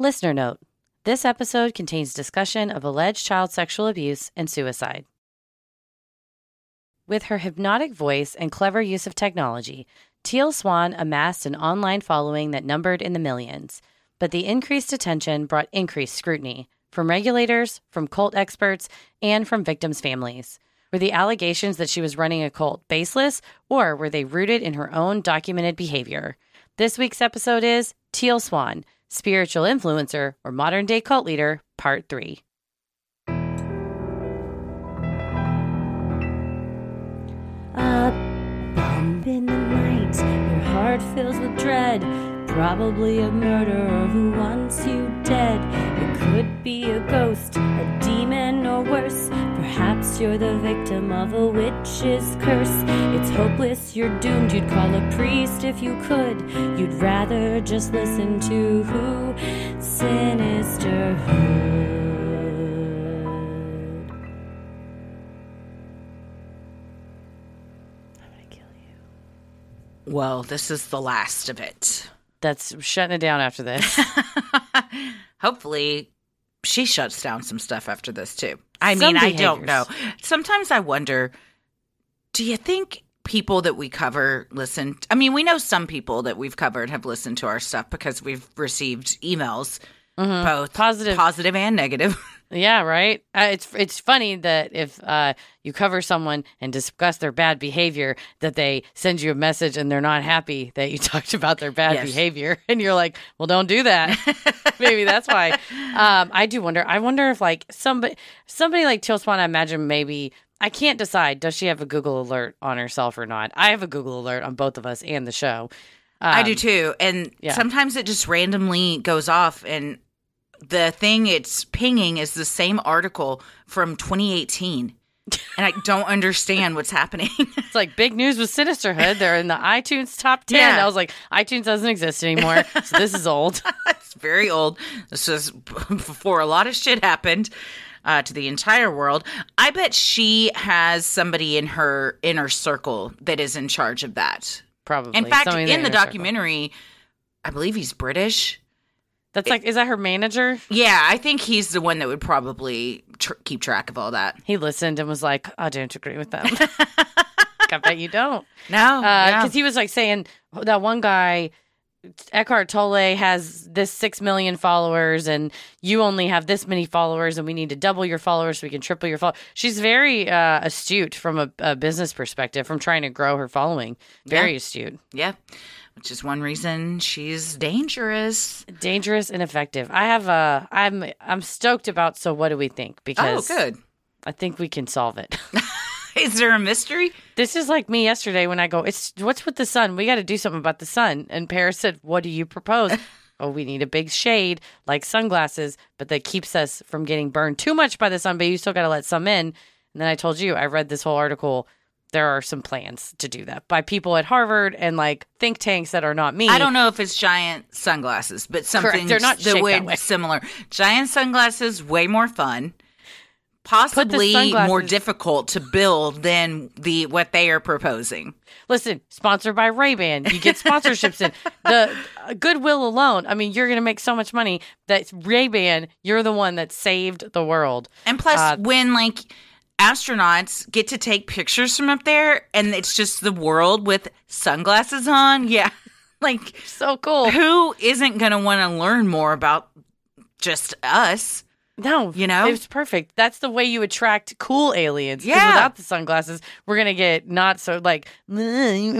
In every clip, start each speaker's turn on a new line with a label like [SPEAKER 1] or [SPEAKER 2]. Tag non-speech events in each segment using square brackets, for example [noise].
[SPEAKER 1] Listener note this episode contains discussion of alleged child sexual abuse and suicide. With her hypnotic voice and clever use of technology, Teal Swan amassed an online following that numbered in the millions. But the increased attention brought increased scrutiny from regulators, from cult experts, and from victims' families. Were the allegations that she was running a cult baseless, or were they rooted in her own documented behavior? This week's episode is Teal Swan, Spiritual Influencer or Modern Day Cult Leader, Part 3.
[SPEAKER 2] A bump in the night, your heart fills with dread. Probably a murderer who wants you dead. It could be a ghost, a demon, or worse. Perhaps you're the victim of a witch's curse. It's hopeless, you're doomed. You'd call a priest if you could. You'd rather just listen to who? Sinisterhood. I'm gonna kill you.
[SPEAKER 3] Well, this is the last of it.
[SPEAKER 1] That's shutting it down after this. [laughs]
[SPEAKER 3] Hopefully, she shuts down some stuff after this too. I
[SPEAKER 1] Some
[SPEAKER 3] mean, I don't know. Sometimes I wonder do you think people that we cover listen? I mean, we know some people that we've covered have listened to our stuff because we've received emails, mm-hmm. both
[SPEAKER 1] Positive.
[SPEAKER 3] positive and negative. [laughs]
[SPEAKER 1] Yeah, right. Uh, it's it's funny that if uh, you cover someone and discuss their bad behavior, that they send you a message and they're not happy that you [laughs] talked about their bad
[SPEAKER 3] Yes.
[SPEAKER 1] behavior, [laughs] and you're like, "Well, don't do that." [laughs] Maybe that's why. Um, I do wonder. I wonder if like somebody somebody like Teal Swan. I imagine maybe. I can't decide. Does she have a Google alert on herself or not? I have a Google alert on both of us and the show.
[SPEAKER 3] I
[SPEAKER 1] Um,
[SPEAKER 3] do too. And
[SPEAKER 1] yeah.
[SPEAKER 3] sometimes it just randomly goes off and the thing it's pinging is the same article from 2018. And I don't [laughs] understand what's happening.
[SPEAKER 1] It's like big news with Sinisterhood. They're in the [laughs] iTunes top 10.
[SPEAKER 3] Yeah.
[SPEAKER 1] I was like, iTunes doesn't exist anymore. [laughs] So this is old.
[SPEAKER 3] it's very old. This was before a lot of shit happened uh, to the entire world. I bet she has somebody in her inner circle that is in charge of that.
[SPEAKER 1] Probably.
[SPEAKER 3] In fact, in the
[SPEAKER 1] inner circle.
[SPEAKER 3] documentary, I believe he's British.
[SPEAKER 1] That's like, is that her manager?
[SPEAKER 3] Yeah, I think he's the one that would probably tr- keep track of all that.
[SPEAKER 1] He listened and was like, I don't agree with them. [laughs] I bet you don't.
[SPEAKER 3] No,
[SPEAKER 1] Because
[SPEAKER 3] yeah.
[SPEAKER 1] he was like saying that one guy, Eckhart Tolle, has this 6 million followers and you only have this many followers and we need to double your followers so we can triple your followers. She's very uh, astute from a, a business perspective, from trying to grow her following. Very
[SPEAKER 3] Yeah.
[SPEAKER 1] astute.
[SPEAKER 3] yeah, which is one reason she's dangerous.
[SPEAKER 1] dangerous and effective. I have a I'm I'm stoked about so what do we think Because
[SPEAKER 3] Oh,
[SPEAKER 1] because
[SPEAKER 3] good.
[SPEAKER 1] I think we can solve it. [laughs]
[SPEAKER 3] Is there a mystery?
[SPEAKER 1] this is like me yesterday when I go, it's what's with the sun? We got to do something about the sun. And Paris said, "What do you propose?" [laughs] oh, we need a big shade like sunglasses, but that keeps us from getting burned too much by the sun, but you still got to let some in. And then I told you, I read this whole article. There are some plans to do that by people at Harvard and like think tanks that are not me.
[SPEAKER 3] I don't know if it's giant sunglasses, but something
[SPEAKER 1] They're not
[SPEAKER 3] that would
[SPEAKER 1] that way.
[SPEAKER 3] similar. Giant sunglasses, way more fun. Possibly more difficult to build than the what they are proposing.
[SPEAKER 1] Listen, sponsored by Ray Ban. You get sponsorships in the uh, Goodwill alone. I mean, you're going to make so much money that Ray Ban. You're the one that saved the world.
[SPEAKER 3] And plus,
[SPEAKER 1] Uh,
[SPEAKER 3] when like astronauts get to take pictures from up there, and it's just the world with sunglasses on, yeah, [laughs] like
[SPEAKER 1] So cool.
[SPEAKER 3] who isn't going to want to learn more about just us?
[SPEAKER 1] No,
[SPEAKER 3] You know?
[SPEAKER 1] it's perfect. That's the way you attract cool aliens.
[SPEAKER 3] Yeah.
[SPEAKER 1] Without the sunglasses, we're gonna get not so like "Uh,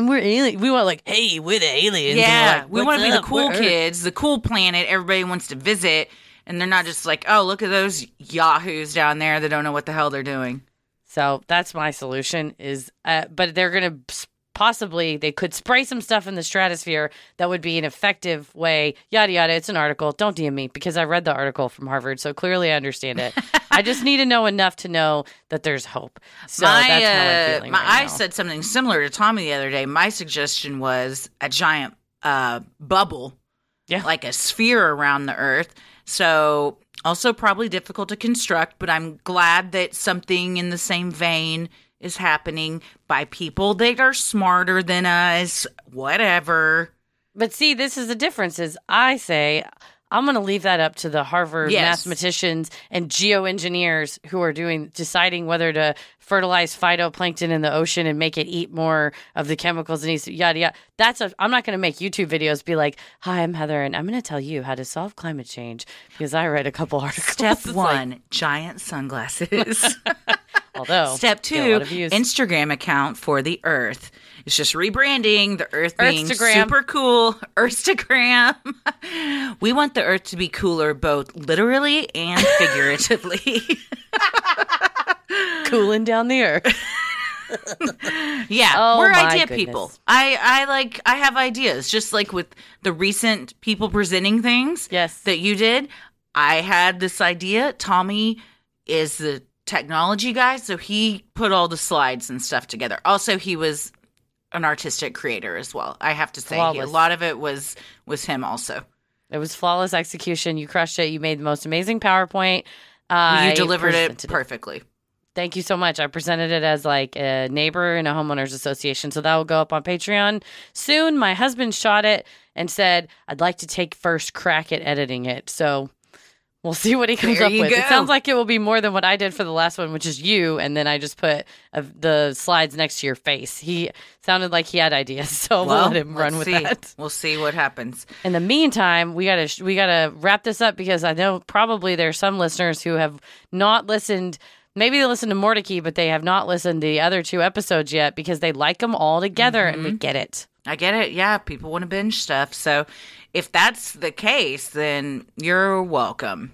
[SPEAKER 1] we're alien. We want like, hey, we're the aliens.
[SPEAKER 3] Yeah,
[SPEAKER 1] like,
[SPEAKER 3] we want to be the cool
[SPEAKER 1] We're Earth."
[SPEAKER 3] kids, the cool planet everybody wants to visit, and they're not just like, oh, look at those yahoos down there that don't know what the hell they're doing.
[SPEAKER 1] So that's my solution. Is uh, but they're gonna possibly they could spray some stuff in the stratosphere that would be an effective way. Yada yada. It's an article. Don't DM me because I read the article from Harvard, so clearly I understand it. [laughs] I just need to know enough to know that there's hope. So
[SPEAKER 3] my,
[SPEAKER 1] that's how I'm
[SPEAKER 3] uh,
[SPEAKER 1] feeling
[SPEAKER 3] my,
[SPEAKER 1] right
[SPEAKER 3] I
[SPEAKER 1] now.
[SPEAKER 3] said something similar to Tommy the other day. My suggestion was a giant uh, bubble,
[SPEAKER 1] Yeah.
[SPEAKER 3] like a sphere around the Earth. So also probably difficult to construct, but I'm glad that something in the same vein is happening by people that are smarter than us. Whatever.
[SPEAKER 1] But see, this is the difference. Is I say I'm going to leave that up to the Harvard
[SPEAKER 3] Yes.
[SPEAKER 1] mathematicians and geoengineers who are doing deciding whether to fertilize phytoplankton in the ocean and make it eat more of the chemicals and yada yada. That's a. I'm not going to make YouTube videos be like, "Hi, I'm Heather, and I'm going to tell you how to solve climate change because I read a couple articles."
[SPEAKER 3] Step
[SPEAKER 1] It's like,
[SPEAKER 3] one: giant sunglasses. [laughs]
[SPEAKER 1] although
[SPEAKER 3] Step two,
[SPEAKER 1] lot of views.
[SPEAKER 3] Instagram account for the Earth. It's just rebranding the Earth being super cool. [laughs] Earthstagram. [laughs] we want the Earth to be cooler, both literally and [laughs] figuratively.
[SPEAKER 1] cooling down the earth.
[SPEAKER 3] yeah,
[SPEAKER 1] Oh,
[SPEAKER 3] we're idea
[SPEAKER 1] goodness.
[SPEAKER 3] people. I I like I have ideas. Just like with the recent people presenting things.
[SPEAKER 1] Yes.
[SPEAKER 3] that you did. I had this idea. Tommy is the technology guy, so he put all the slides and stuff together. Also, he was an artistic creator as well. I have to say, he, a lot of it was was him also.
[SPEAKER 1] It was flawless execution. You crushed it. You made the most amazing PowerPoint. I
[SPEAKER 3] you delivered it perfectly.
[SPEAKER 1] Thank you so much. I presented it as like a neighbor in a homeowners association. So that will go up on Patreon soon. My husband shot it and said, I'd like to take first crack at editing it. So we'll see what he comes
[SPEAKER 3] There
[SPEAKER 1] up with. It sounds like it will be more than what I did for the last one, which is you. And then I just put uh, the slides next to your face. He sounded like he had ideas. [laughs] So we'll let him run with
[SPEAKER 3] see.
[SPEAKER 1] that.
[SPEAKER 3] We'll see what happens.
[SPEAKER 1] In the meantime, we gotta we gotta wrap this up because I know probably there's some listeners who have not listened. Maybe they listened to Mordecai, but they have not listened to the other two episodes yet because they like them all together, and we get it.
[SPEAKER 3] I get it. Yeah, people want to binge stuff. So if that's the case, then you're welcome.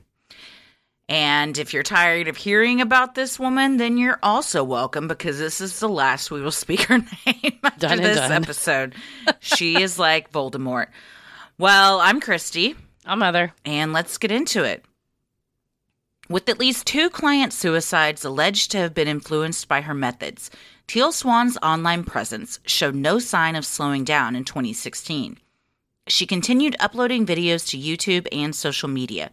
[SPEAKER 3] And if you're tired of hearing about this woman, then you're also welcome because this is the last we will [laughs] speak her name [laughs] after
[SPEAKER 1] Done
[SPEAKER 3] this
[SPEAKER 1] done.
[SPEAKER 3] episode. she is like Voldemort. Well, I'm Christy,
[SPEAKER 1] I'm Heather.
[SPEAKER 3] and let's get into it. With at least two client suicides alleged to have been influenced by her methods, Teal Swan's online presence showed no sign of slowing down in 2016. She continued uploading videos to YouTube and social media,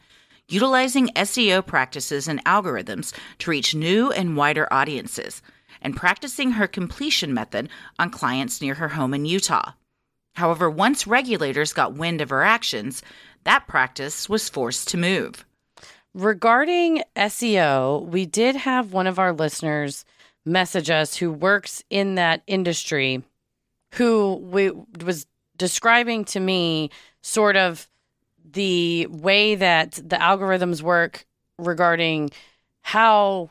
[SPEAKER 3] utilizing SEO practices and algorithms to reach new and wider audiences, and practicing her completion method on clients near her home in Utah. However, once regulators got wind of her actions, that practice was forced to move.
[SPEAKER 1] Regarding SEO, we did have one of our listeners message us who works in that industry who we, was describing to me sort of the way that the algorithms work regarding how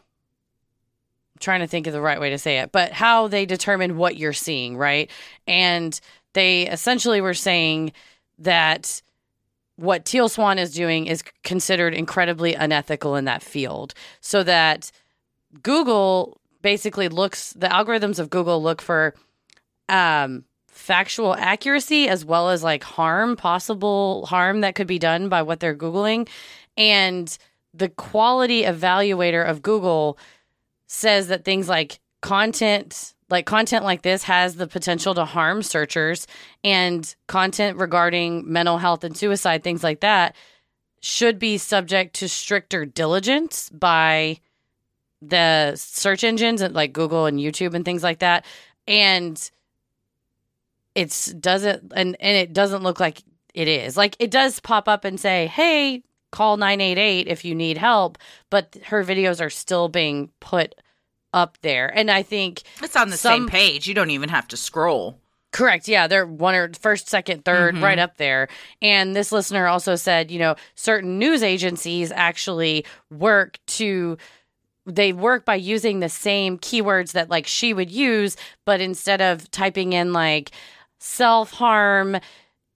[SPEAKER 1] I'm trying to think of the right way to say it, but how they determine what you're seeing, right? And they essentially were saying that what Teal Swan is doing is considered incredibly unethical in that field. So that Google basically looks, the algorithms of Google look for um, factual accuracy as well as like harm, possible harm that could be done by what they're Googling. And the quality evaluator of Google says that things like content like content like this has the potential to harm searchers and content regarding mental health and suicide things like that should be subject to stricter diligence by the search engines like Google and YouTube and things like that and it's doesn't and and it doesn't look like it is like it does pop up and say hey call 988 if you need help but her videos are still being put up there and i think
[SPEAKER 3] It's on the
[SPEAKER 1] Some-
[SPEAKER 3] same page. You don't even have to scroll.
[SPEAKER 1] Correct. Yeah, they're one or first, second, 3rd
[SPEAKER 3] Mhm.
[SPEAKER 1] right up there. And this listener also said, you know, certain news agencies actually work to they work by using the same keywords that like she would use, but instead of typing in like self-harm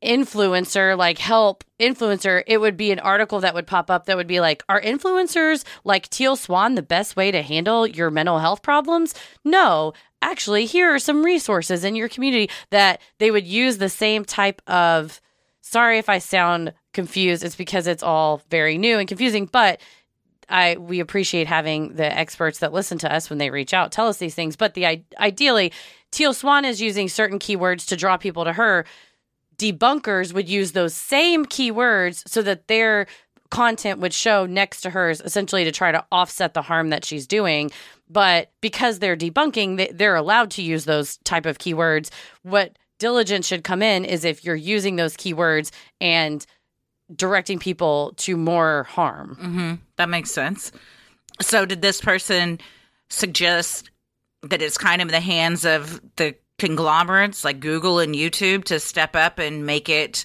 [SPEAKER 1] influencer, like help influencer, it would be an article that would pop up that would be like, Are influencers like Teal Swan the best way to handle your mental health problems? No. Actually, here are some resources in your community that they would use the same type of. Sorry if I sound confused. It's because it's all very new and confusing, but I we appreciate having the experts that listen to us when they reach out tell us these things. But the ideally, Teal Swan is using certain keywords to draw people to her. Debunkers would use those same keywords so that their content would show next to hers essentially to try to offset the harm that she's doing. But because they're debunking they're allowed to use those type of keywords. What diligence should come in is if you're using those keywords and directing people to more harm
[SPEAKER 3] mm-hmm. that makes sense so did this person suggest that it's kind of in the hands of the conglomerates like Google and YouTube to step up and make it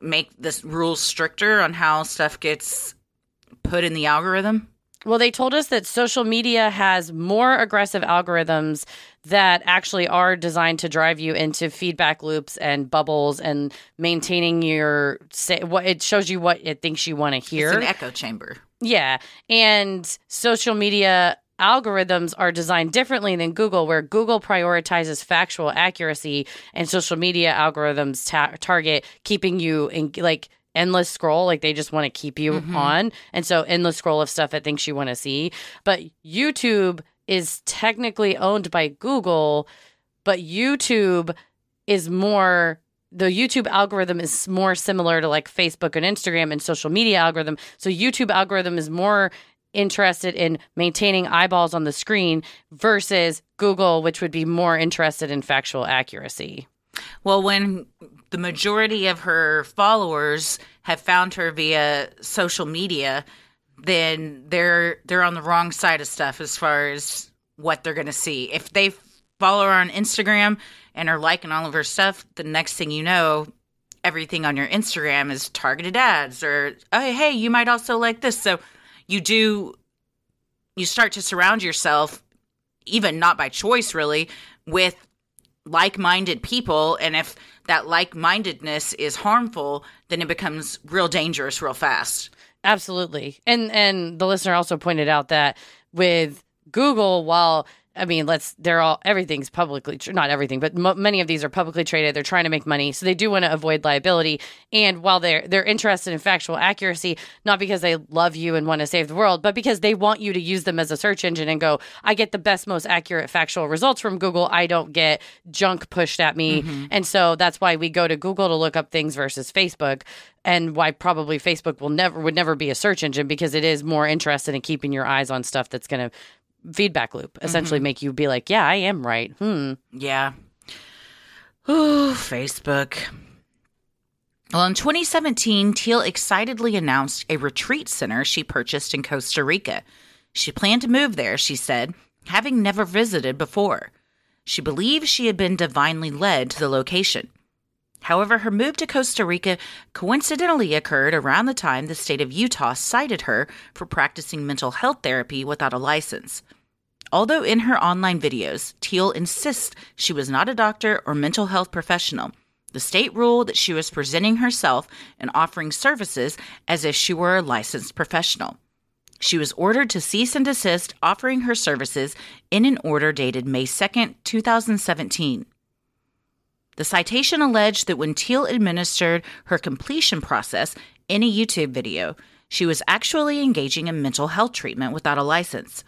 [SPEAKER 3] make this rules stricter on how stuff gets put in the algorithm?
[SPEAKER 1] Well, they told us that social media has more aggressive algorithms that actually are designed to drive you into feedback loops and bubbles and maintaining your say what it shows you what it thinks you want to hear.
[SPEAKER 3] It's an echo chamber.
[SPEAKER 1] Yeah. And social media algorithms are designed differently than Google, where Google prioritizes factual accuracy and social media algorithms ta- target keeping you in like endless scroll like they just want to keep you mm-hmm. on and so endless scroll of stuff that thinks you want to see but youtube is technically owned by google but youtube is more the YouTube algorithm is more similar to like Facebook and Instagram and social media algorithm. So YouTube algorithm is more interested in maintaining eyeballs on the screen versus Google, which would be more interested in factual accuracy.
[SPEAKER 3] Well, when the majority of her followers have found her via social media, then they're they're on the wrong side of stuff as far as what they're going to see. If they follow her on Instagram and are liking all of her stuff, the next thing you know, everything on your Instagram is targeted ads or oh hey, you might also like this. So you do you start to surround yourself even not by choice really with like-minded people and if that like-mindedness is harmful then it becomes real dangerous real fast.
[SPEAKER 1] Absolutely. And and the listener also pointed out that with google while I mean, let's, they're all, everything's publicly, not everything, but m- many of these are publicly traded. They're trying to make money. So they do want to avoid liability. And while they're, they're interested in factual accuracy, not because they love you and want to save the world, but because they want you to use them as a search engine and go, I get the best, most accurate factual results from Google. I don't get junk pushed at me. Mm-hmm. And so that's why we go to Google to look up things versus Facebook and why probably Facebook will never would never be a search engine because it is more interested in keeping your eyes on stuff that's going to feedback loop, essentially mm-hmm. make you be like, yeah, I am right. Hmm.
[SPEAKER 3] Yeah. Ooh, Facebook. Well, in 2017, Teal excitedly announced a retreat center she purchased in Costa Rica. She planned to move there, she said, having never visited before. She believed she had been divinely led to the location. However, her move to Costa Rica coincidentally occurred around the time the state of Utah cited her for practicing mental health therapy without a license. Although in her online videos, Teal insists she was not a doctor or mental health professional, the state ruled that she was presenting herself and offering services as if she were a licensed professional. She was ordered to cease and desist offering her services in an order dated May 2, 2017. The citation alleged that when Teal administered her completion process in a YouTube video, she was actually engaging in mental health treatment without a license.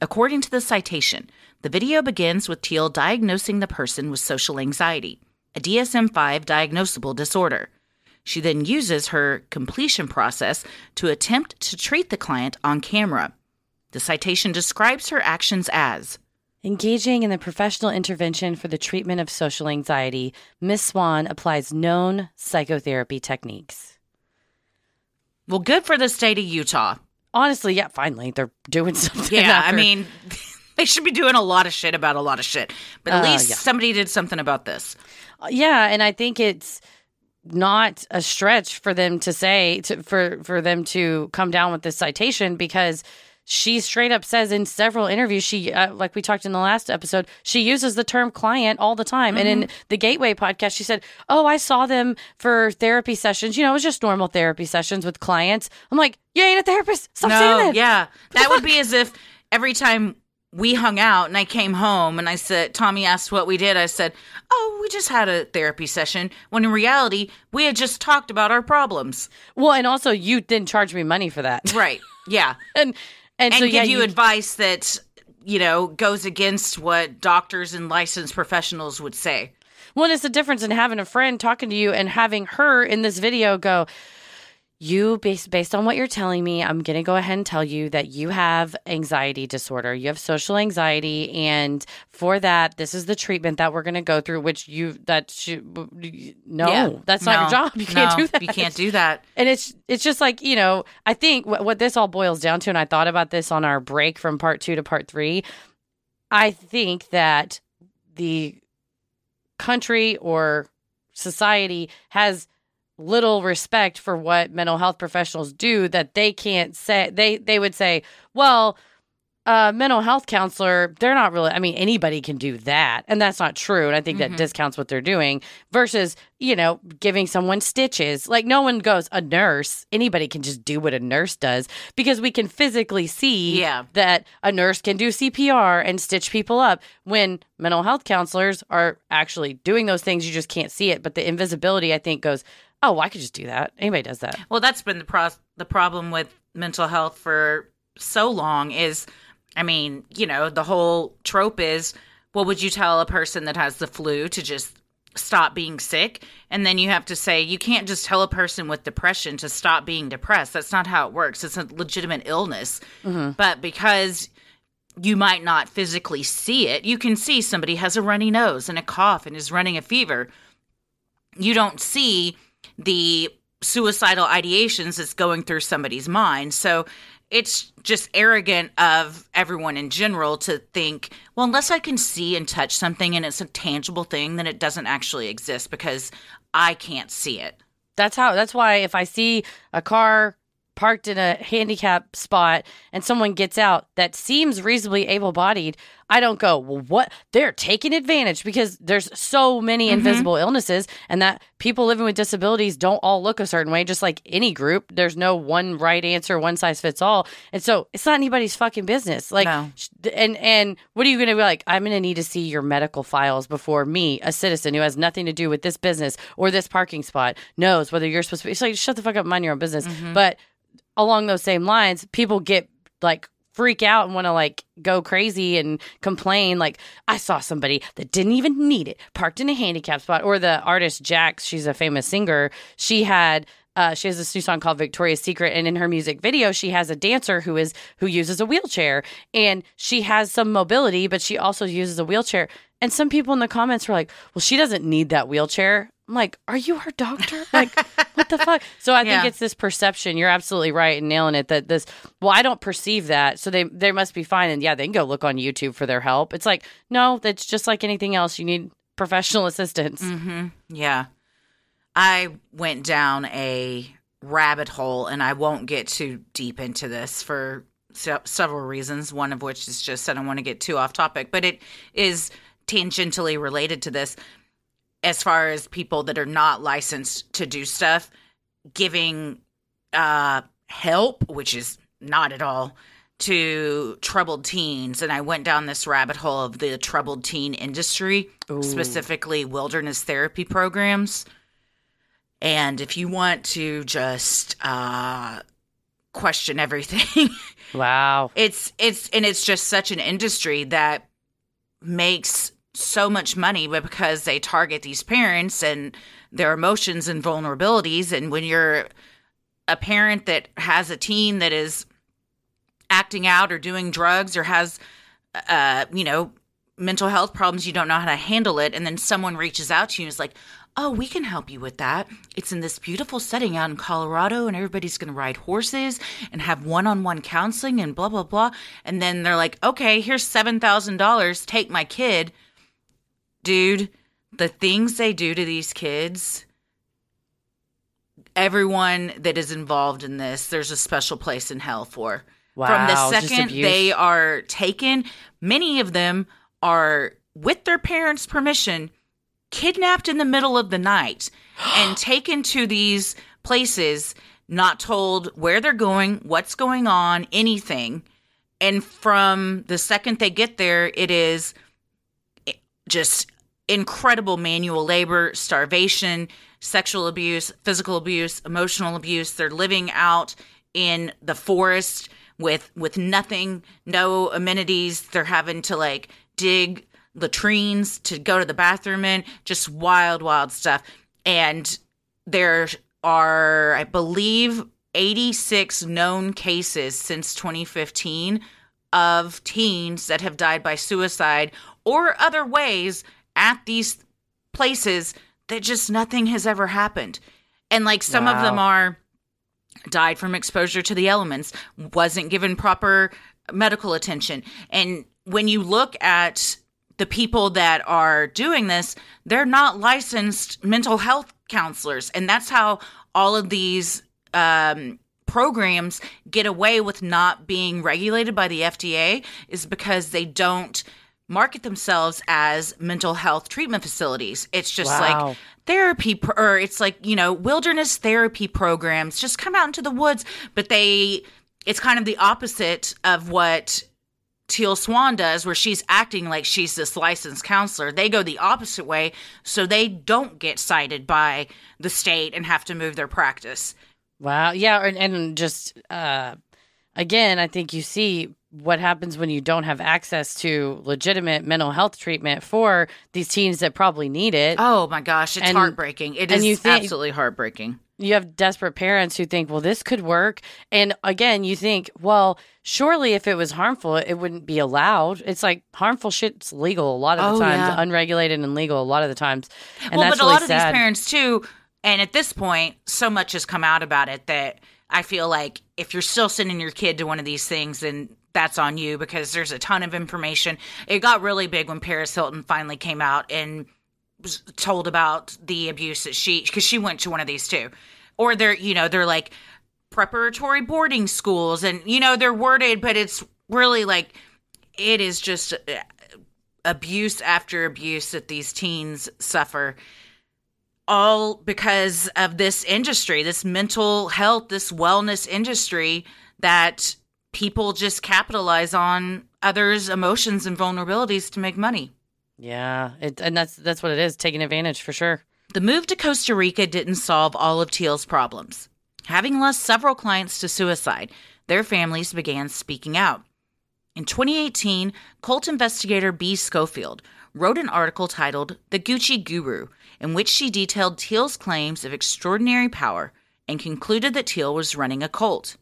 [SPEAKER 3] According to the citation, the video begins with Teal diagnosing the person with social anxiety, a DSM 5 diagnosable disorder. She then uses her completion process to attempt to treat the client on camera. The citation describes her actions as
[SPEAKER 1] Engaging in the professional intervention for the treatment of social anxiety, Ms. Swan applies known psychotherapy techniques.
[SPEAKER 3] Well, good for the state of Utah.
[SPEAKER 1] Honestly, yeah, finally they're doing [laughs] something.
[SPEAKER 3] Yeah, after. I mean, [laughs] they should be doing a lot of shit about a lot of shit, but at uh, least yeah. somebody did something about this.
[SPEAKER 1] Uh, yeah, and I think it's not a stretch for them to say to, for for them to come down with this citation because she straight up says in several interviews, she, uh, like we talked in the last episode, she uses the term client all the time. And in the Gateway podcast, she said, Oh, I saw them for therapy sessions. You know, it was just normal therapy sessions with clients. I'm like, You ain't a therapist. Stop saying
[SPEAKER 3] No,
[SPEAKER 1] that.
[SPEAKER 3] yeah. That would be as if every time we hung out and I came home and I said, Tommy asked what we did. I said, Oh, we just had a therapy session. When in reality, we had just talked about our problems.
[SPEAKER 1] Well, and also, you didn't charge me money for that.
[SPEAKER 3] Right. Yeah. [laughs]
[SPEAKER 1] and, and,
[SPEAKER 3] and
[SPEAKER 1] so,
[SPEAKER 3] give
[SPEAKER 1] yeah,
[SPEAKER 3] you, advice that, you know, goes against what doctors and licensed professionals would say.
[SPEAKER 1] Well, it's the difference in having a friend talking to you and having her in this video go, you based based on what you're telling me, I'm gonna go ahead and tell you that you have anxiety disorder. You have social anxiety, and for that, this is the treatment that we're gonna go through. Which you that should, no,
[SPEAKER 3] Yeah.
[SPEAKER 1] that's not your job. You can't
[SPEAKER 3] No,
[SPEAKER 1] do that.
[SPEAKER 3] You can't do that.
[SPEAKER 1] And it's it's just like you know, I think what, what this all boils down to, and I thought about this on our break from part two to part three. I think that the country or society has little respect for what mental health professionals do that they can't say they they would say well uh mental health counselor they're not really i mean anybody can do that. And that's not true and i think that discounts what they're doing versus you know giving someone stitches. Like no one goes a nurse anybody can just do what a nurse does because we can physically see
[SPEAKER 3] Yeah.
[SPEAKER 1] that a nurse can do CPR and stitch people up when mental health counselors are actually doing those things. You just can't see it but the invisibility i think goes oh i could just do that anybody does that
[SPEAKER 3] Well, that's been the pro- the problem with mental health for so long is I mean, you know, the whole trope is what would you tell a person that has the flu to just stop being sick? And then you have to say you can't just tell a person with depression to stop being depressed. That's not how it works. It's a legitimate illness. Mm-hmm. But because you might not physically see it, you can see somebody has a runny nose and a cough and is running a fever you don't see the suicidal ideations that's going through somebody's mind. So it's just arrogant of everyone in general to think, well, unless I can see and touch something and it's a tangible thing, then it doesn't actually exist because I can't see it.
[SPEAKER 1] That's how. That's why if I see a car parked in a handicap spot and someone gets out that seems reasonably able-bodied, I don't go, "Well, what? They're taking advantage because there's so many mm-hmm. invisible illnesses and that people living with disabilities don't all look a certain way just like any group. There's no one right answer, one size fits all. And so it's not anybody's fucking business. Like
[SPEAKER 3] No.
[SPEAKER 1] and and what are you going to be like i'm going to need to see your medical files before me a citizen who has nothing to do with this business or this parking spot knows whether you're supposed to be it's like shut the fuck up mind your own business mm-hmm. but along those same lines people get like freak out and want to like go crazy and complain like i saw somebody that didn't even need it parked in a handicap spot or the artist jax she's a famous singer she had uh, she has this new song called Victoria's Secret, and in her music video, she has a dancer who is who uses a wheelchair, and she has some mobility, but she also uses a wheelchair. And some people in the comments were like, "Well, she doesn't need that wheelchair." I'm like, "Are you her doctor? Like, what the fuck?" So I think it's this perception. You're absolutely right in nailing it. That this, well, I don't perceive that, so they they must be fine. And yeah, they can go look on YouTube for their help. It's like, no, that's just like anything else. You need professional [laughs] assistance. Mm-hmm.
[SPEAKER 3] Yeah. I went down a rabbit hole, and I won't get too deep into this for se- several reasons. One of which is just I don't want to get too off topic, but it is tangentially related to this as far as people that are not licensed to do stuff giving uh, help, which is not at all, to troubled teens. And I went down this rabbit hole of the troubled teen industry, specifically wilderness therapy programs. And if you want to just uh, question everything, [laughs]
[SPEAKER 1] Wow.
[SPEAKER 3] it's it's and it's just such an industry that makes so much money because they target these parents and their emotions and vulnerabilities and when you're a parent that has a teen that is acting out or doing drugs or has uh you know mental health problems you don't know how to handle it and then someone reaches out to you and is like oh we can help you with that. It's in this beautiful setting out in colorado and everybody's going to ride horses and have one-on-one counseling and blah blah blah. And then they're like okay here's $7000 take my kid dude the things they do to these kids everyone that is involved in this there's a special place in hell for Wow, From the second they are taken, many of them are, with their parents' permission, kidnapped in the middle of the night [gasps] and taken to these places, not told where they're going, what's going on, anything. And from the second they get there, it is just incredible manual labor, starvation, sexual abuse, physical abuse, emotional abuse. They're living out in the forest with with nothing, no amenities. They're having to like dig latrines to go to the bathroom in, just wild, wild stuff. And there are, I believe, 86 known cases since 2015 of teens that have died by suicide or other ways at these places that just nothing has ever happened. And like some of them are died from exposure to the elements, wasn't given proper medical attention. And when you look at the people that are doing this, they're not licensed mental health counselors. And that's how all of these um, programs get away with not being regulated by the FDA, is because they don't market themselves as mental health treatment facilities. It's just
[SPEAKER 1] Wow.
[SPEAKER 3] like therapy pro- or it's like you know wilderness therapy programs just come out into the woods but they it's kind of the opposite of what teal swan does where she's acting like she's this licensed counselor they go the opposite way so they don't get cited by the state and have to move their practice
[SPEAKER 1] Wow. Yeah. And, and just, uh, again, I think you see what happens when you don't have access to legitimate mental health treatment for these teens that probably need it.
[SPEAKER 3] oh my gosh it's
[SPEAKER 1] And-
[SPEAKER 3] heartbreaking It
[SPEAKER 1] you think-
[SPEAKER 3] absolutely heartbreaking
[SPEAKER 1] You have desperate parents who think, well, this could work. And again, you think, well, surely if it was harmful, it wouldn't be allowed. It's like harmful shit's legal a lot of the
[SPEAKER 3] Oh,
[SPEAKER 1] times,
[SPEAKER 3] yeah.
[SPEAKER 1] unregulated and legal a lot of the times. And
[SPEAKER 3] well,
[SPEAKER 1] that's
[SPEAKER 3] but a
[SPEAKER 1] really
[SPEAKER 3] lot of
[SPEAKER 1] sad.
[SPEAKER 3] these parents too, and at this point, so much has come out about it that I feel like if you're still sending your kid to one of these things, then that's on you because there's a ton of information. It got really big when Paris Hilton finally came out and was told about the abuse that she because she went to one of these too, or they're you know they're like preparatory boarding schools and you know they're worded, but it's really like it is just uh, abuse after abuse that these teens suffer all because of this industry, this mental health, this wellness industry that people just capitalize on others' emotions and vulnerabilities to make money.
[SPEAKER 1] Yeah. It, and that's, that's what it is, taking advantage for sure.
[SPEAKER 3] The move to Costa Rica didn't solve all of Teal's problems. Having lost several clients to suicide, their families began speaking out. In 2018, cult investigator B. Schofield wrote an article titled The Gucci Guru, in which she detailed Teal's claims of extraordinary power and concluded that Teal was running a cult.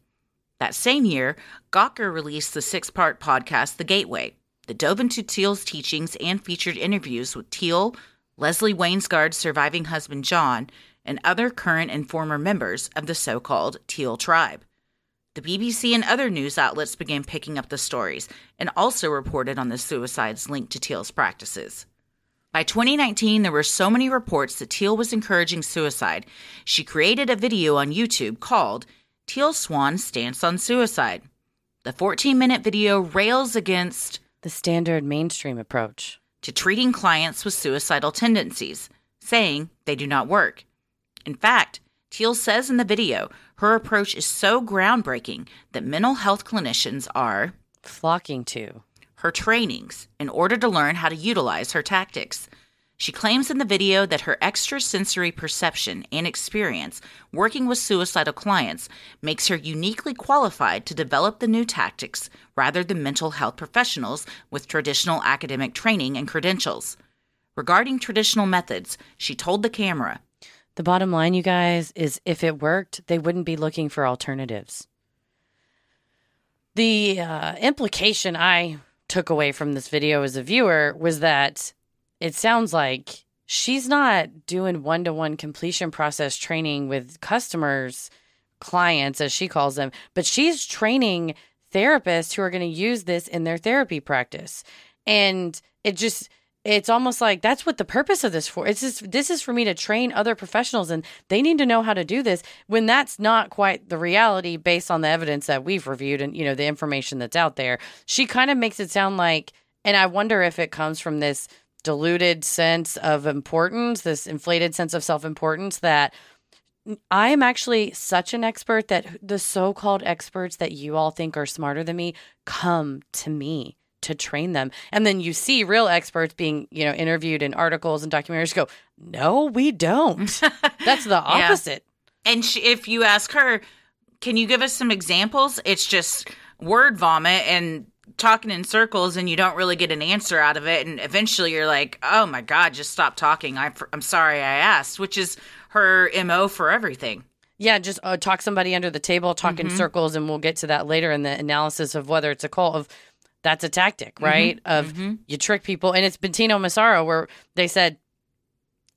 [SPEAKER 3] That same year, Gawker released the six part podcast, The Gateway, that dove into Teal's teachings and featured interviews with Teal, Leslie Wangsgaard's surviving husband John, and other current and former members of the so called Teal tribe. The BBC and other news outlets began picking up the stories and also reported on the suicides linked to Teal's practices. By 2019, there were so many reports that Teal was encouraging suicide, she created a video on YouTube called Teal Swan Stance on Suicide. The 14 minute video rails against
[SPEAKER 1] The standard mainstream approach.
[SPEAKER 3] to treating clients with suicidal tendencies, saying they do not work. In fact, Teal says in the video her approach is so groundbreaking that mental health clinicians are
[SPEAKER 1] Flocking to.
[SPEAKER 3] her trainings in order to learn how to utilize her tactics. She claims in the video that her extrasensory perception and experience working with suicidal clients makes her uniquely qualified to develop the new tactics rather than mental health professionals with traditional academic training and credentials. Regarding traditional methods, she told the camera,
[SPEAKER 1] The bottom line, you guys, is if it worked, they wouldn't be looking for alternatives. The uh, implication I took away from this video as a viewer was that it sounds like she's not doing one to one completion process training with customers, clients, as she calls them, but she's training therapists who are going to use this in their therapy practice. And it just, it's almost like that's what the purpose of this for. It's just this is for me to train other professionals and they need to know how to do this when that's not quite the reality based on the evidence that we've reviewed and you know the information that's out there. She kind of makes it sound like and I wonder if it comes from this diluted sense of importance, this inflated sense of self-importance that I am actually such an expert that the so-called experts that you all think are smarter than me come to me to train them. And then you see real experts being, you know, interviewed in articles and documentaries go, no, we don't. [laughs] That's the opposite.
[SPEAKER 3] Yeah. And she, if you ask her, can you give us some examples? It's just word vomit and talking in circles and you don't really get an answer out of it. And eventually you're like, oh my God, just stop talking. I, I'm sorry I asked, which is her MO for everything.
[SPEAKER 1] Yeah, just uh, talk somebody under the table, talk mm-hmm. in circles, and we'll get to that later in the analysis of whether it's a cult of that's a tactic, mm-hmm. right? Mm-hmm. Of mm-hmm. you trick people. And it's Bentinho Massaro where they said,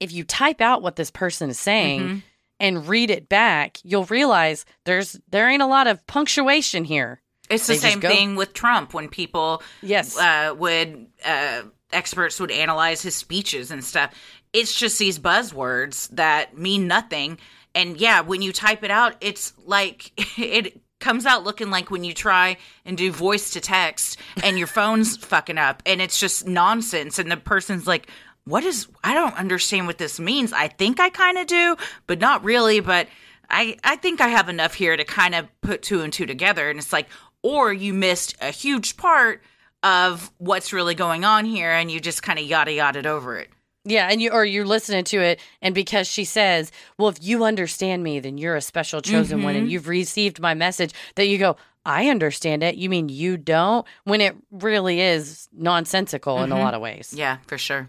[SPEAKER 1] if you type out what this person is saying mm-hmm. and read it back, you'll realize there's there ain't a lot of punctuation here.
[SPEAKER 3] It's the same thing with Trump when people yes uh, would uh, experts would analyze his speeches and stuff. It's just these buzzwords that mean nothing. And yeah, when you type it out, it's like [laughs] it comes out looking like when you try and do voice to text and your phone's [laughs] fucking up and it's just nonsense and the person's like what is I don't understand what this means. I think I kind of do, but not really, but I I think I have enough here to kind of put two and two together and it's like or you missed a huge part of what's really going on here and you just kind of yada yada over it.
[SPEAKER 1] Yeah, and you or you're listening to it, and because she says, "Well, if you understand me, then you're a special chosen mm-hmm. one, and mm-hmm. you've received my message." That you go, "I understand it." You mean you don't? When it really is nonsensical mm-hmm. in a mm-hmm. lot of ways.
[SPEAKER 3] Yeah, for sure.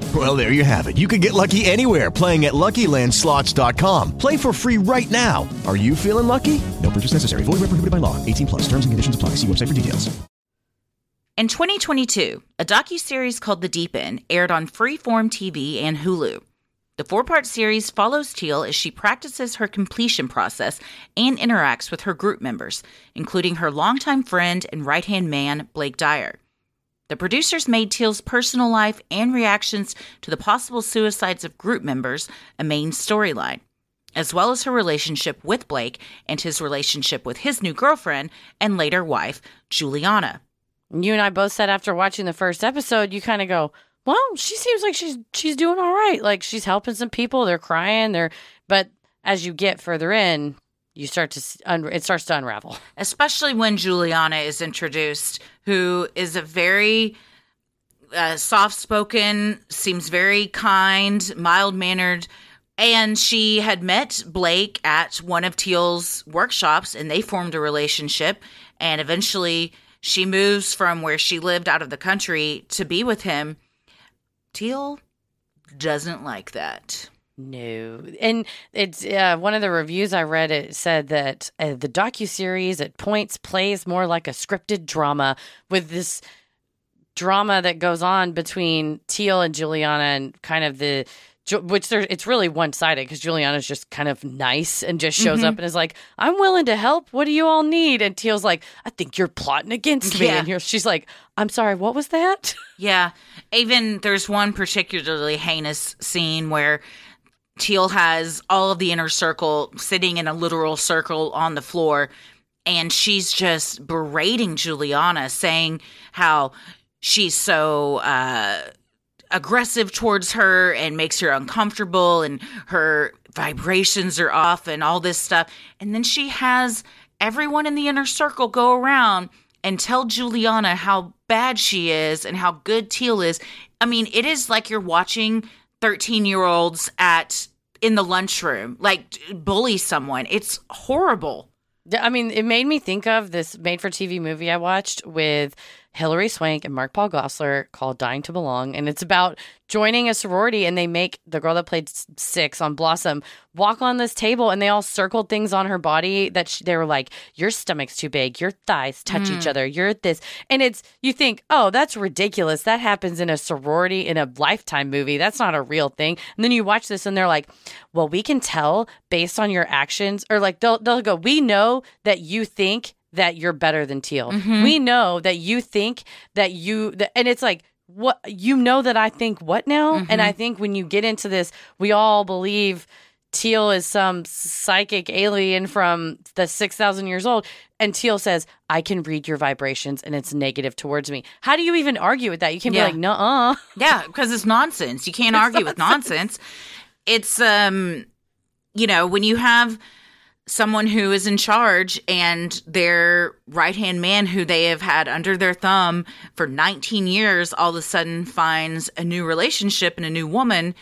[SPEAKER 4] Well, there you have it. You can get lucky anywhere playing at LuckyLandSlots.com. Play for free right now. Are you feeling lucky? No purchase necessary. Void where prohibited by law. 18 plus. Terms and conditions apply. See website for details.
[SPEAKER 3] In 2022, a docu-series called The Deep End aired on Freeform TV and Hulu. The four part series follows Teal as she practices her completion process and interacts with her group members, including her longtime friend and right hand man, Blake Dyer. The producers made Teal's personal life and reactions to the possible suicides of group members a main storyline, as well as her relationship with Blake and his relationship with his new girlfriend and later wife, Juliana.
[SPEAKER 1] You and I both said after watching the first episode, you kind of go, well, she seems like she's she's doing all right. Like she's helping some people. They're crying. They're but as you get further in, you start to it starts to unravel.
[SPEAKER 3] Especially when Juliana is introduced, who is a very uh, soft spoken, seems very kind, mild mannered. And she had met Blake at one of Teal's workshops and they formed a relationship. And eventually she moves from where she lived out of the country to be with him. Teal doesn't like that.
[SPEAKER 1] No, and it's uh, one of the reviews I read. It said that uh, the docu series at points plays more like a scripted drama with this drama that goes on between Teal and Juliana, and kind of the which there it's really one sided because Juliana's just kind of nice and just shows mm-hmm. up and is like, "I'm willing to help. What do you all need?" And Teal's like, "I think you're plotting against me." Yeah. And she's like, "I'm sorry, what was that?" [laughs]
[SPEAKER 3] Yeah, even there's one particularly heinous scene where Teal has all of the inner circle sitting in a literal circle on the floor, and she's just berating Juliana, saying how she's so. uh aggressive towards her and makes her uncomfortable and her vibrations are off and all this stuff. And then she has everyone in the inner circle go around and tell Juliana how bad she is and how good Teal is. I mean, it is like you're watching 13 year olds at in the lunchroom, like bully someone. It's horrible.
[SPEAKER 1] I mean, it made me think of this made for TV movie I watched with Hilary Swank and Mark Paul Gosselaar called Dying to Belong. And it's about joining a sorority and they make the girl that played six on Blossom walk on this table and they all circled things on her body that she, they were like, Your stomach's too big, your thighs touch each
[SPEAKER 3] Mm.
[SPEAKER 1] other, you're this. And it's, you think, Oh, that's ridiculous. That happens in a sorority in a lifetime movie. That's not a real thing. And then you watch this and they're like, Well, we can tell based on your actions, or like they'll, they'll go, We know that you think that you're better than Teal.
[SPEAKER 3] Mhm.
[SPEAKER 1] We know that you think that you, that, and it's like, what you know that I think what now? And I think when you get into this, we all believe Teal is some psychic alien from the 6,000 years old. And Teal says, I can read your vibrations and it's negative towards me. How do you even argue with that? You can
[SPEAKER 3] Yeah.
[SPEAKER 1] be like, no, uh. [laughs]
[SPEAKER 3] Yeah, because it's nonsense. You can't argue with nonsense. It's um, you know, when you have someone who is in charge and their right hand man who they have had under their thumb for 19 years all of a sudden finds a new relationship and a new woman,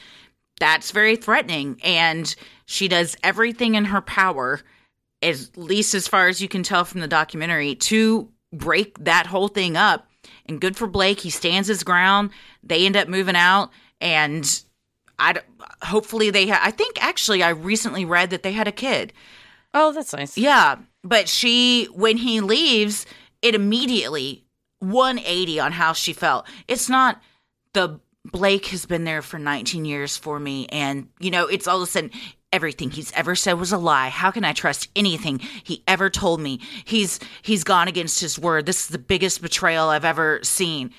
[SPEAKER 3] that's very threatening. And she does everything in her power, at least as far as you can tell from the documentary, to break that whole thing up. And good for Blake. He stands his ground. They end up moving out. And I, hopefully they, ha- I think actually I recently read that they had a kid.
[SPEAKER 1] Oh, that's nice.
[SPEAKER 3] Yeah. But she, when he leaves, it immediately 180 on how she felt. It's not the Blake has been there for 19 years for me. And, you know, it's all of a sudden everything he's ever said was a lie. How can I trust anything he ever told me? He's he's gone against his word. This is the biggest betrayal I've ever seen.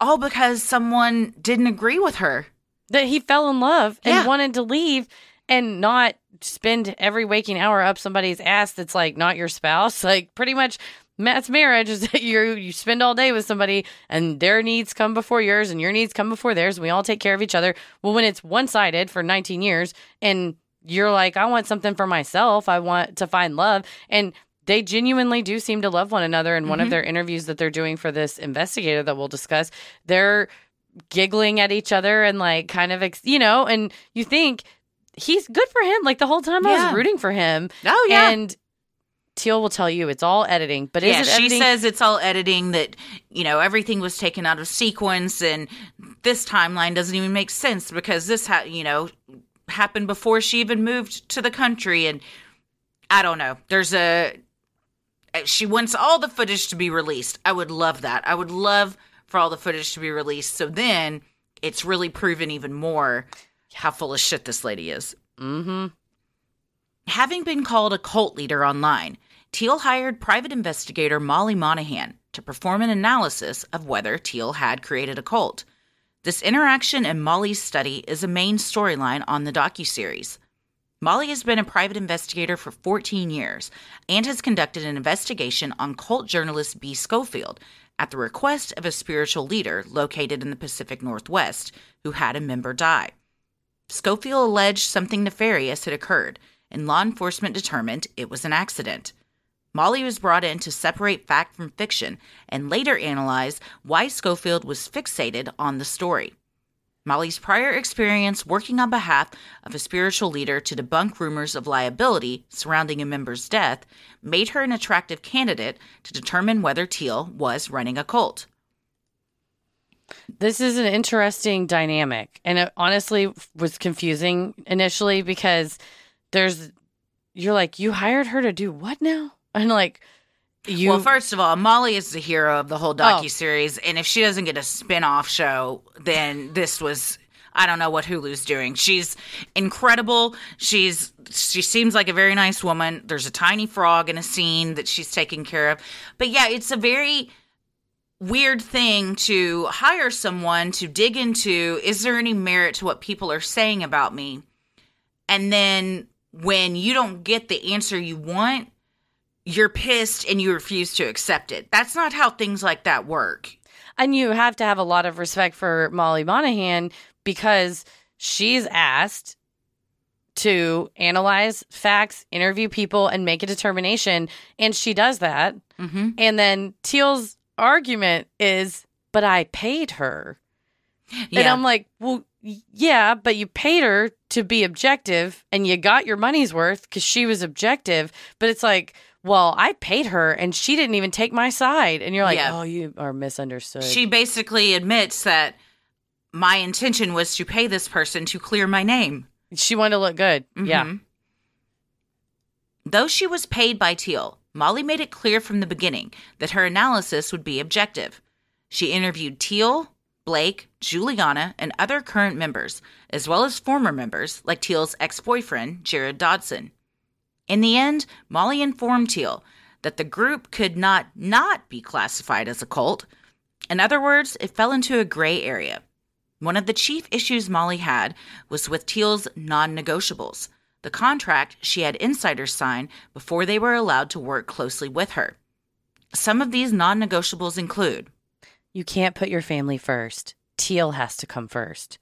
[SPEAKER 3] All because someone didn't agree with her.
[SPEAKER 1] That he fell in love and
[SPEAKER 3] Yeah.
[SPEAKER 1] wanted to leave and not spend every waking hour up somebody's ass that's like not your spouse. [laughs] Like pretty much that's marriage is that you you spend all day with somebody and their needs come before yours and your needs come before theirs and we all take care of each other. Well, when it's one-sided for 19 years and you're like I want something for myself, I want to find love and they genuinely do seem to love one another in one of
[SPEAKER 3] Mhm.
[SPEAKER 1] their interviews that they're doing for this investigator that we'll discuss. They're giggling at each other and like kind of ex- you know and you think he's good for him like the whole time i
[SPEAKER 3] Yeah.
[SPEAKER 1] was rooting for him
[SPEAKER 3] Oh, yeah.
[SPEAKER 1] and teal will tell you it's all editing but
[SPEAKER 3] yeah,
[SPEAKER 1] is it
[SPEAKER 3] she
[SPEAKER 1] editing
[SPEAKER 3] says it's all editing that you know everything was taken out of sequence and this timeline doesn't even make sense because this ha- you know happened before she even moved to the country and I don't know. There's a uh, she wants all the footage to be released. I would love that. I would love for all the footage to be released so then it's really proven even more how full of shit this lady is.
[SPEAKER 1] mm-hmm
[SPEAKER 3] Having been called a cult leader online, Teal hired private investigator Molly Monahan to perform an analysis of whether Teal had created a cult. This interaction and Molly's study is a main storyline on the docuseries. Molly has been a private investigator for 14 years and has conducted an investigation on cult journalist B. Schofield at the request of a spiritual leader located in the Pacific Northwest who had a member die. Schofield alleged something nefarious had occurred, and law enforcement determined it was an accident. Molly was brought in to separate fact from fiction and later analyze why Schofield was fixated on the story. Molly's prior experience working on behalf of a spiritual leader to debunk rumors of liability surrounding a member's death made her an attractive candidate to determine whether Teal was running a cult.
[SPEAKER 1] This is an interesting dynamic and it honestly was confusing initially because there's you're like you hired her to do what now and like you
[SPEAKER 3] well, first of all, Molly is the hero of the whole oh. docu series, and if she doesn't get a spin-off show, then this was I don't know what Hulu's doing. She's incredible. She's she seems like a very nice woman. There's a tiny frog in a scene that she's taking care of. But yeah, it's a very weird thing to hire someone to dig into is there any merit to what people are saying about me? And then when you don't get the answer you want, you're pissed and you refuse to accept it. That's not how things like that work.
[SPEAKER 1] And you have to have a lot of respect for Molly Monahan because she's asked to analyze facts, interview people, and make a determination. And she does that.
[SPEAKER 3] Mm-hmm.
[SPEAKER 1] And then Teal's argument is, but I paid her. And I'm like, well, yeah, but you paid her to be objective and you got your money's worth because she was objective. But it's like, well, I paid her and she didn't even take my side. And you're like,
[SPEAKER 3] Yeah.
[SPEAKER 1] oh, you are misunderstood.
[SPEAKER 3] She basically admits that my intention was to pay this person to clear my name.
[SPEAKER 1] she wanted to look good. Yeah.
[SPEAKER 3] Mhm. Though she was paid by Teal, Molly made it clear from the beginning that her analysis would be objective. She interviewed Teal, Blake, Juliana, and other current members, as well as former members like Teal's ex boyfriend, Jared Dodson. In the end, Molly informed Teal that the group could not not be classified as a cult. In other words, it fell into a gray area. One of the chief issues Molly had was with Teal's non negotiables, the contract she had insiders sign before they were allowed to work closely with her. Some of these non negotiables include
[SPEAKER 1] You can't put your family first. Teal has to come first.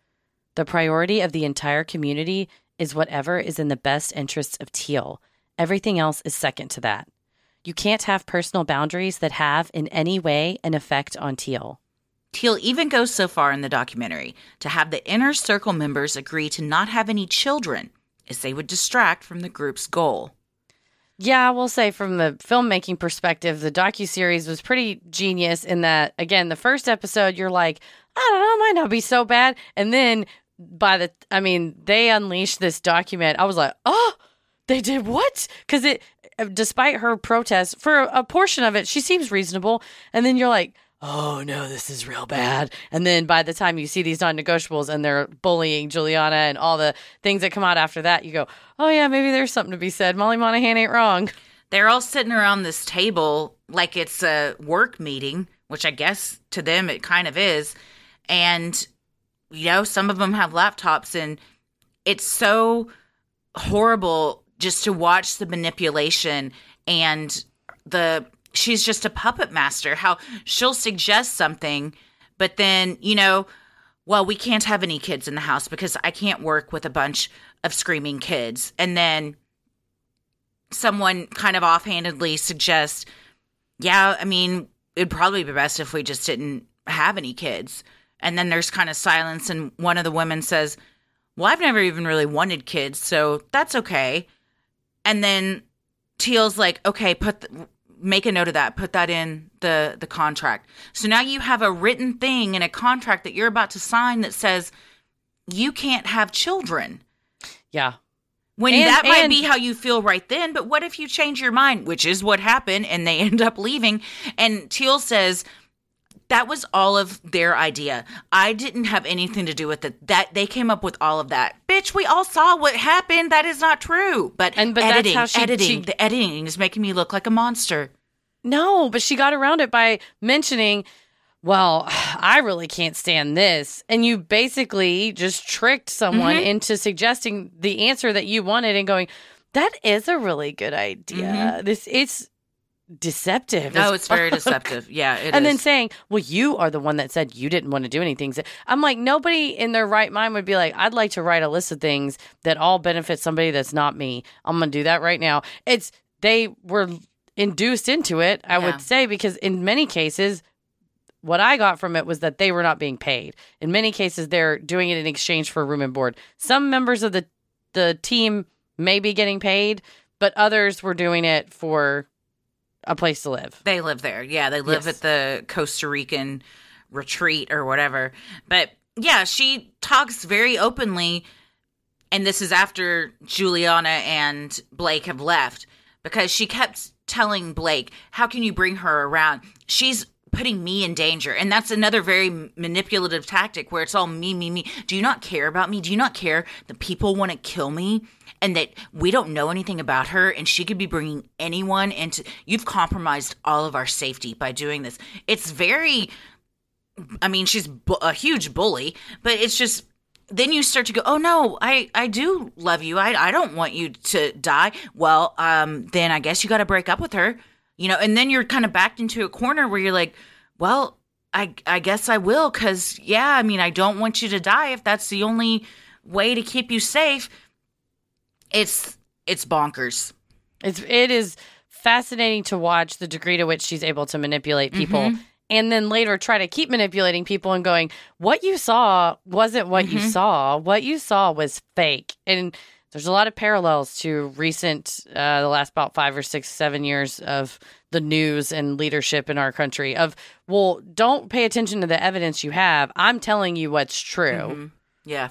[SPEAKER 1] The priority of the entire community is whatever is in the best interests of Teal. Everything else is second to that. You can't have personal boundaries that have, in any way, an effect on Teal.
[SPEAKER 3] Teal even goes so far in the documentary to have the inner circle members agree to not have any children, as they would distract from the group's goal.
[SPEAKER 1] Yeah, I will say from the filmmaking perspective, the docuseries was pretty genius in that again, the first episode you're like, I don't know, it might not be so bad. And then by the I mean, they unleashed this document. I was like, "Oh, they did what?" Cuz it despite her protest, for a portion of it, she seems reasonable. And then you're like, oh no, this is real bad. And then by the time you see these non negotiables and they're bullying Juliana and all the things that come out after that, you go, oh yeah, maybe there's something to be said. Molly Monahan ain't wrong.
[SPEAKER 3] They're all sitting around this table like it's a work meeting, which I guess to them it kind of is. And, you know, some of them have laptops, and it's so horrible just to watch the manipulation and the. She's just a puppet master. How she'll suggest something, but then, you know, well, we can't have any kids in the house because I can't work with a bunch of screaming kids. And then someone kind of offhandedly suggests, yeah, I mean, it'd probably be best if we just didn't have any kids. And then there's kind of silence, and one of the women says, Well, I've never even really wanted kids, so that's okay. And then Teal's like, Okay, put the, make a note of that, put that in the the contract. So now you have a written thing in a contract that you're about to sign that says you can't have children.
[SPEAKER 1] Yeah.
[SPEAKER 3] When
[SPEAKER 1] And-
[SPEAKER 3] that might
[SPEAKER 1] and-
[SPEAKER 3] be how you feel right then, but what if you change your mind, which is what happened, and they [laughs] end up leaving? And Teal says that was all of their idea. I didn't have anything to do with it. That they came up with all of that. Bitch, we all saw what happened. That is not true. But
[SPEAKER 1] And- but that's
[SPEAKER 3] editing,
[SPEAKER 1] how she-
[SPEAKER 3] editing,
[SPEAKER 1] she-
[SPEAKER 3] the editing is making me look like a monster.
[SPEAKER 1] No, but she got around it by mentioning, well, I really can't stand this. And you basically just tricked someone
[SPEAKER 3] Mm-hmm.
[SPEAKER 1] into suggesting the answer that you wanted and going, that is a really good idea. This it's deceptive.
[SPEAKER 3] No, it's very deceptive. Yeah, [laughs] it
[SPEAKER 1] and then saying, "Well, you are the one that said you didn't want to do anything." I'm like, nobody in their right mind would be like, "I'd like to write a list of things that all benefit somebody that's not me." I'm gonna do that right now. It's they were induced into it, I
[SPEAKER 3] Yeah.
[SPEAKER 1] would say, because in many cases, what I got from it was that they were not being paid. In many cases, they're doing it in exchange for room and board. Some members of the the team may be getting paid, but others were doing it for a place to live.
[SPEAKER 3] They live there. Yeah, they live
[SPEAKER 1] Yes.
[SPEAKER 3] at the Costa Rican retreat or whatever. But yeah, she talks very openly, and this is after Juliana and Blake have left because she kept telling Blake, How can you bring her around? She's putting me in danger. And that's another very manipulative tactic where it's all me, me, me. Do you not care about me? Do you not care that people want to kill me? And that we don't know anything about her and she could be bringing anyone into you've compromised all of our safety by doing this. It's very i mean she's bu- a huge bully but it's just then you start to go oh no i i do love you. I i don't want you to die. Well um then i guess you got to break up with her you know and then you're kind of backed into a corner where you're like well i i guess i will cuz yeah i mean i don't want you to die if that's the only way to keep you safe It's it's bonkers.
[SPEAKER 1] It's it is fascinating to watch the degree to which she's able to manipulate people.
[SPEAKER 3] Mhm.
[SPEAKER 1] And then later try to keep manipulating people and going, what you saw wasn't what you
[SPEAKER 3] Mhm.
[SPEAKER 1] saw. What you saw was fake. And there's a lot of parallels to recent, uh, the last about five or six, seven years of the news and leadership in our country. Of, well, don't pay attention to the evidence you have. I'm telling you what's true.
[SPEAKER 3] Yeah.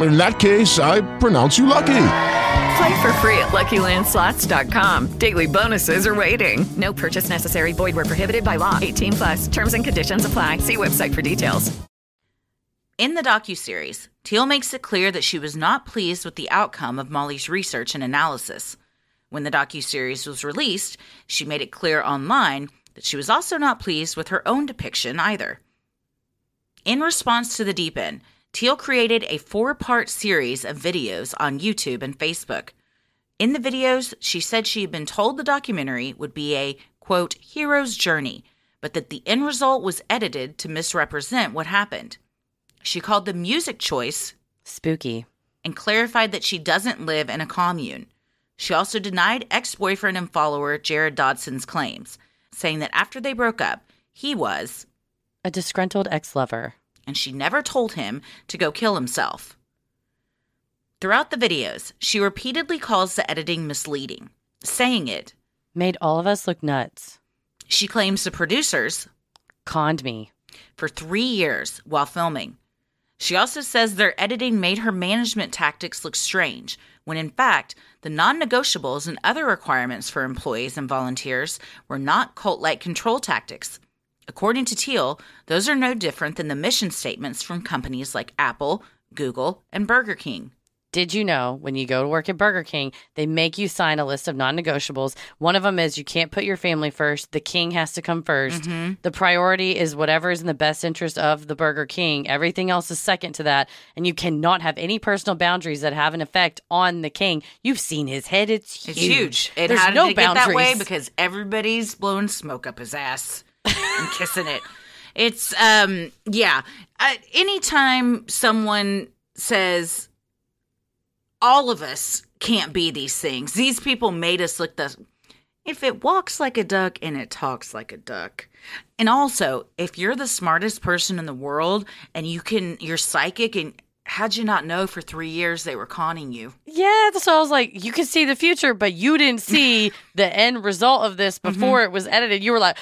[SPEAKER 5] In that case, I pronounce you lucky.
[SPEAKER 6] Play for free at LuckyLandSlots.com. Daily bonuses are waiting. No purchase necessary. Void where prohibited by law. 18 plus. Terms and conditions apply. See website for details.
[SPEAKER 3] In the docuseries, Teal makes it clear that she was not pleased with the outcome of Molly's research and analysis. When the docuseries was released, she made it clear online that she was also not pleased with her own depiction either. In response to the deep end, Teal created a four part series of videos on YouTube and Facebook. In the videos, she said she had been told the documentary would be a, quote, hero's journey, but that the end result was edited to misrepresent what happened. She called the music choice
[SPEAKER 1] spooky
[SPEAKER 3] and clarified that she doesn't live in a commune. She also denied ex boyfriend and follower Jared Dodson's claims, saying that after they broke up, he was
[SPEAKER 1] a disgruntled ex lover
[SPEAKER 3] and she never told him to go kill himself. Throughout the videos, she repeatedly calls the editing misleading, saying it
[SPEAKER 1] made all of us look nuts.
[SPEAKER 3] She claims the producers
[SPEAKER 1] conned me
[SPEAKER 3] for three years while filming. She also says their editing made her management tactics look strange, when in fact, the non negotiables and other requirements for employees and volunteers were not cult like control tactics. According to Teal, those are no different than the mission statements from companies like Apple, Google, and Burger King.
[SPEAKER 1] Did you know when you go to work at Burger King, they make you sign a list of non negotiables? One of them is you can't put your family first. The king has to come 1st
[SPEAKER 3] Mhm.
[SPEAKER 1] The priority is whatever is in the best interest of the Burger King. Everything else is second to that. And you cannot have any personal boundaries that have an effect on the king. You've seen his head, it's huge.
[SPEAKER 3] It's huge. It
[SPEAKER 1] There's
[SPEAKER 3] had
[SPEAKER 1] no
[SPEAKER 3] to get that way because everybody's blowing smoke up his ass and kissing it. It's um yeah. Uh, anytime someone says all of us can't be these things, these people made us look the. If it walks like a duck and it talks like a duck. And also, if you're the smartest person in the world and you can, you're psychic and how'd you not know for three years they were conning you?
[SPEAKER 1] Yeah, so I was like, you can see the future, but you didn't see [laughs] the end result of this before it was edited. You were like,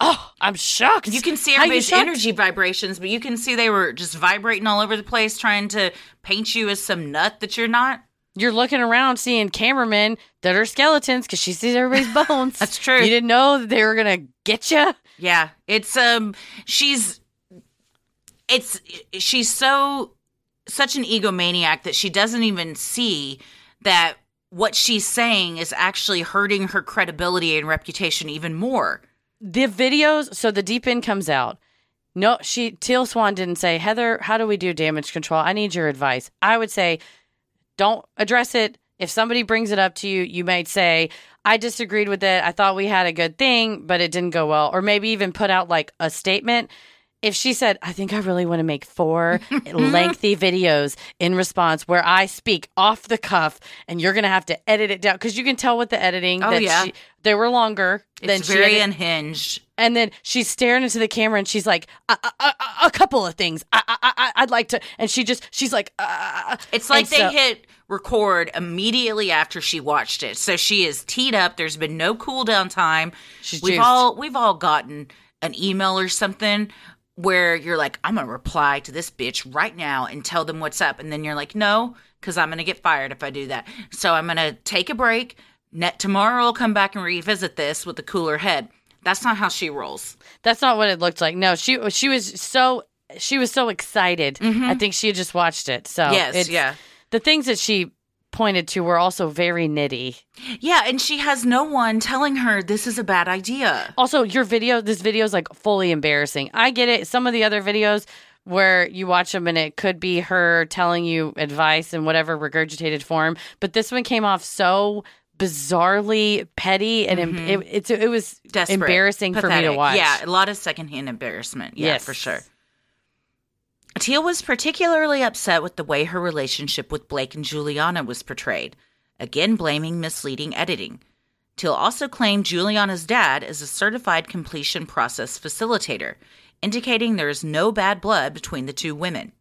[SPEAKER 1] oh, I'm shocked.
[SPEAKER 3] You can see everybody's energy vibrations, but you can see they were just vibrating all over the place, trying to paint you as some nut that you're not.
[SPEAKER 1] You're looking around seeing cameramen that are skeletons because she sees everybody's [laughs] bones.
[SPEAKER 3] That's true.
[SPEAKER 1] You didn't know that they were gonna get you.
[SPEAKER 3] Yeah, it's um, she's, it's she's so such an egomaniac that she doesn't even see that what she's saying is actually hurting her credibility and reputation even more.
[SPEAKER 1] The videos. So the deep end comes out. No, she Teal Swan didn't say Heather. How do we do damage control? I need your advice. I would say, don't address it. If somebody brings it up to you, you might say, I disagreed with it. I thought we had a good thing, but it didn't go well. Or maybe even put out like a statement. If she said, I think I really want to make four [laughs] mm-hmm. lengthy videos in response where I speak off the cuff and you're going to have to edit it down because you can tell with the editing
[SPEAKER 3] Oh,
[SPEAKER 1] that
[SPEAKER 3] yeah.
[SPEAKER 1] she, they were longer than
[SPEAKER 3] It's
[SPEAKER 1] she
[SPEAKER 3] very
[SPEAKER 1] edit-
[SPEAKER 3] unhinged.
[SPEAKER 1] and then she's staring into the camera and she's like, a, a, a, a couple of things. I, I, I, I'd like to. And she just, she's like, uh, uh, uh, uh.
[SPEAKER 3] It's like they
[SPEAKER 1] so-
[SPEAKER 3] hit record immediately after she watched it. So she is teed up. There's been no cool down time.
[SPEAKER 1] She's
[SPEAKER 3] we've
[SPEAKER 1] juiced.
[SPEAKER 3] all we've all gotten an email or something where you're like, I'm gonna reply to this bitch right now and tell them what's up, and then you're like, no, because I'm gonna get fired if I do that. So I'm gonna take a break. Net tomorrow, I'll come back and revisit this with a cooler head. That's not how she rolls.
[SPEAKER 1] That's not what it looked like. No, she she was so she was so excited. I think she had just watched it. So
[SPEAKER 3] Mm-hmm. Yes, yeah.
[SPEAKER 1] The things that she pointed to were also very nitty.
[SPEAKER 3] Yeah, and she has no one telling her this is a bad idea.
[SPEAKER 1] Also, your video, this video is like fully embarrassing. I get it. Some of the other videos where you watch them and it could be her telling you advice in whatever regurgitated form, but this one came off so bizarrely petty and em- it, it's it was
[SPEAKER 3] Mm-hmm. Desperate.
[SPEAKER 1] embarrassing for me to watch.
[SPEAKER 3] Yeah, a lot of secondhand embarrassment. Yeah,
[SPEAKER 1] Yes.
[SPEAKER 3] for sure. Teal was particularly upset with the way her relationship with Blake and Juliana was portrayed, again blaming misleading editing. Teal also claimed Juliana's dad is a certified completion process facilitator, indicating there is no bad blood between the two women.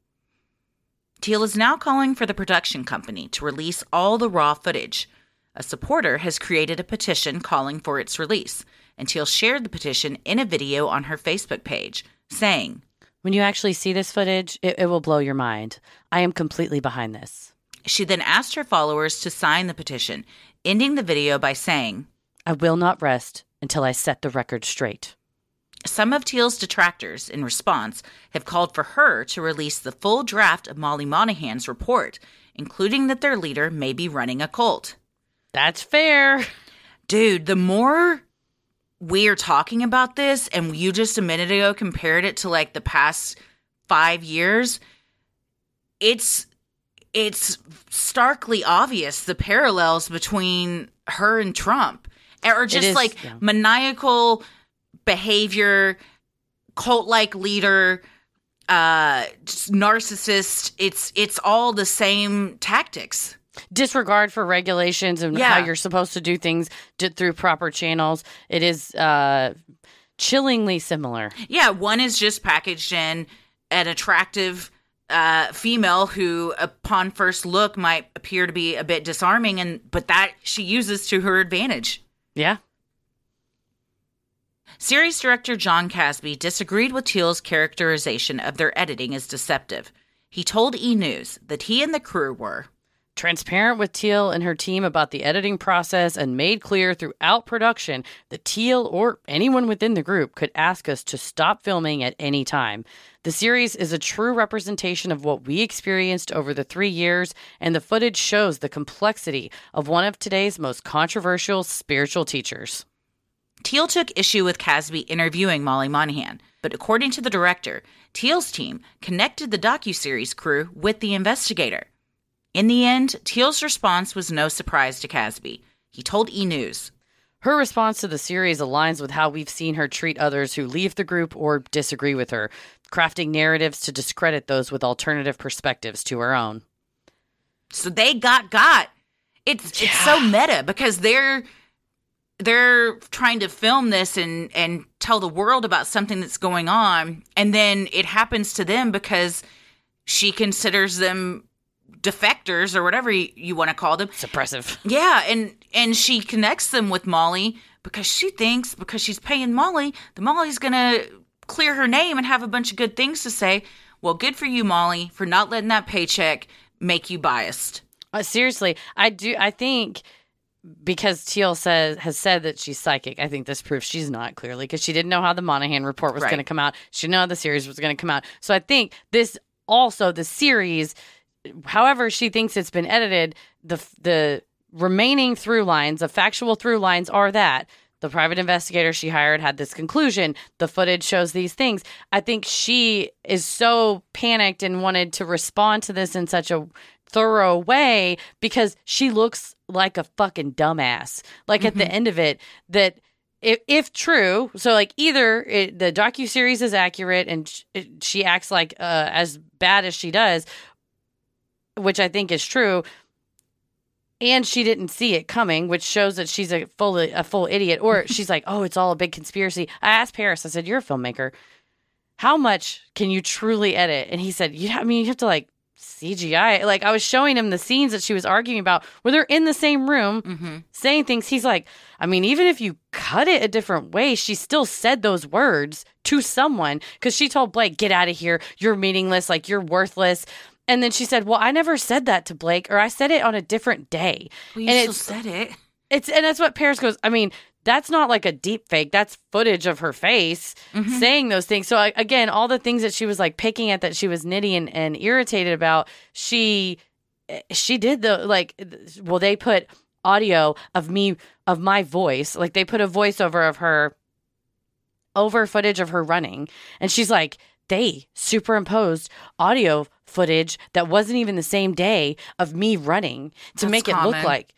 [SPEAKER 3] Teal is now calling for the production company to release all the raw footage. A supporter has created a petition calling for its release, and Teal shared the petition in a video on her Facebook page, saying,
[SPEAKER 1] When you actually see this footage, it, it will blow your mind. I am completely behind this.
[SPEAKER 3] She then asked her followers to sign the petition, ending the video by saying,
[SPEAKER 1] I will not rest until I set the record straight.
[SPEAKER 3] Some of Teal's detractors, in response, have called for her to release the full draft of Molly Monahan's report, including that their leader may be running a cult.
[SPEAKER 1] That's fair.
[SPEAKER 3] Dude, the more we're talking about this, and you just a minute ago compared it to like the past five years, it's it's starkly obvious the parallels between her and Trump. Or just
[SPEAKER 1] is,
[SPEAKER 3] like
[SPEAKER 1] yeah.
[SPEAKER 3] maniacal behavior, cult like leader, uh narcissist. It's it's all the same tactics.
[SPEAKER 1] Disregard for regulations and
[SPEAKER 3] Yeah.
[SPEAKER 1] how you're supposed to do things d- through proper channels. It is uh, chillingly similar.
[SPEAKER 3] Yeah, one is just packaged in an attractive uh, female who, upon first look, might appear to be a bit disarming, and but that she uses to her advantage.
[SPEAKER 1] Yeah.
[SPEAKER 3] Series director Jon Kasbe disagreed with Teal's characterization of their editing as deceptive. He told E News that he and the crew were
[SPEAKER 1] Transparent with Teal and her team about the editing process and made clear throughout production that Teal or anyone within the group could ask us to stop filming at any time. The series is a true representation of what we experienced over the three years, and the footage shows the complexity of one of today's most controversial spiritual teachers.
[SPEAKER 3] Teal took issue with Kasbe interviewing Molly Monahan, but according to the director, Teal's team connected the docuseries crew with the investigator. In the end, Teal's response was no surprise to Kasbe. He told E News,
[SPEAKER 1] Her response to the series aligns with how we've seen her treat others who leave the group or disagree with her, crafting narratives to discredit those with alternative perspectives to her own.
[SPEAKER 3] so they got got. It's it's so meta because they're they're trying to film this and and tell the world about something that's going on and then it happens to them because she considers them defectors or whatever you, you want to call them
[SPEAKER 1] Suppressive.
[SPEAKER 3] yeah and and she connects them with molly because she thinks because she's paying molly the molly's gonna clear her name and have a bunch of good things to say well good for you molly for not letting that paycheck make you biased
[SPEAKER 1] Uh, seriously, I do. I think because Teal says has said that she's psychic. I think this proves she's not clearly because she didn't know how the Monahan report was
[SPEAKER 3] Right.
[SPEAKER 1] going to come out. She didn't know how the series was going to come out. So I think this also the series, however she thinks it's been edited, the the remaining through lines, the factual through lines are that. The private investigator she hired had this conclusion. The footage shows these things. I think she is so panicked and wanted to respond to this in such a thorough way because she looks like a fucking dumbass. Like at the end of it, that if, if true, so like either it, the docu series is accurate and sh- it, she acts like uh, as bad as she does, which I think is true, and she didn't see it coming, which shows that she's a full a full idiot, or [laughs] she's like, oh, it's all a big conspiracy. I asked Paris, I said, you're a filmmaker. How much can you truly edit? And he said, you. I mean, you have to like CGI. Like I was showing him the scenes that she was arguing about where they're in the same room
[SPEAKER 3] Mm-hmm.
[SPEAKER 1] saying things. He's like, I mean, even if you cut it a different way, she still said those words to someone because she told Blake, get out of here. You're meaningless. Like you're worthless. And then she said, Well, I never said that to Blake, or I said it on a different day.
[SPEAKER 3] Well, you
[SPEAKER 1] and
[SPEAKER 3] still said it.
[SPEAKER 1] it's and that's what Paris goes. I mean, that's not like a deep fake. That's footage of her face
[SPEAKER 3] Mm-hmm.
[SPEAKER 1] saying those things. So I, again, all the things that she was like picking at that she was nitty and, and irritated about, she she did the like. Well, they put audio of me of my voice. Like they put a voiceover of her over footage of her running, and she's like. They superimposed audio footage that wasn't even the same day of me running to
[SPEAKER 3] That's
[SPEAKER 1] make it look like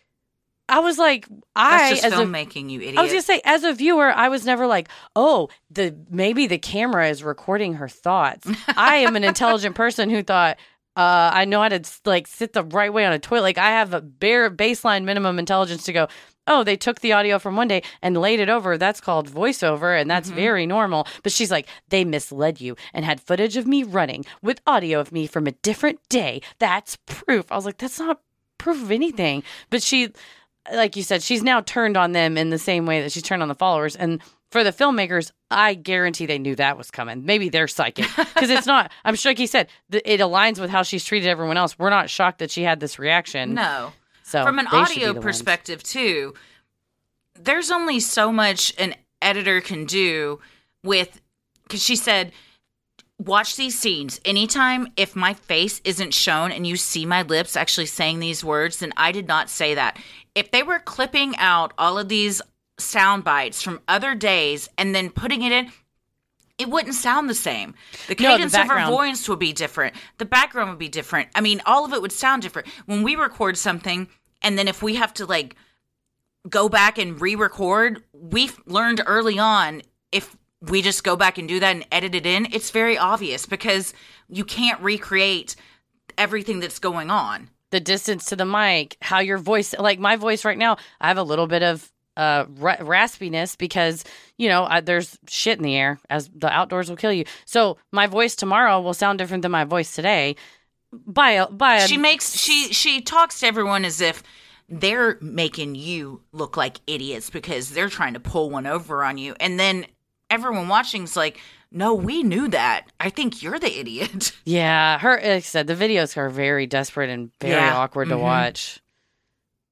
[SPEAKER 1] I was like, I
[SPEAKER 3] just
[SPEAKER 1] as a
[SPEAKER 3] filmmaking, you idiot.
[SPEAKER 1] I was gonna say, as a viewer, I was never like, oh, the maybe the camera is recording her thoughts. [laughs] I am an intelligent person who thought. Uh, I know how to like sit the right way on a toilet. Like I have a bare baseline minimum intelligence to go. Oh, they took the audio from one day and laid it over. That's called voiceover, and that's very normal. But she's like, they misled you and had footage of me running with audio of me from a different day. That's proof. I was like, that's not proof of anything. But she, like you said, she's now turned on them in the same way that she's turned on the followers. And for the filmmakers, I guarantee they knew that was coming. Maybe they're psychic because it's not. [laughs] I'm sure, like he said, th- it aligns with how she's treated everyone else. We're not shocked that she had this reaction.
[SPEAKER 3] No.
[SPEAKER 1] So
[SPEAKER 3] from an
[SPEAKER 1] they should be
[SPEAKER 3] audio
[SPEAKER 1] the ones.
[SPEAKER 3] perspective too, there's only so much an editor can do with because she said watch these scenes anytime if my face isn't shown and you see my lips actually saying these words then i did not say that if they were clipping out all of these sound bites from other days and then putting it in it wouldn't sound the same. The
[SPEAKER 1] No, the
[SPEAKER 3] cadence of her voice would be different. The background would be different. I mean, all of it would sound different. When we record something, and then if we have to like go back and re-record, we've learned early on if we just go back and do that and edit it in, it's very obvious because you can't recreate everything that's going on.
[SPEAKER 1] the distance to the mic, how your voice, like my voice right now, I have a little bit of uh ra- raspiness because you know I, there's shit in the air as the outdoors will kill you. So my voice tomorrow will sound different than my voice today. By a, by a,
[SPEAKER 3] she makes she she talks to everyone as if they're making you look like idiots because they're trying to pull one over on you and then everyone watching's like no we knew that i think you're the idiot [laughs]
[SPEAKER 1] yeah, her like I said the videos are very desperate and very
[SPEAKER 3] Yeah.
[SPEAKER 1] awkward to
[SPEAKER 3] Mhm.
[SPEAKER 1] watch.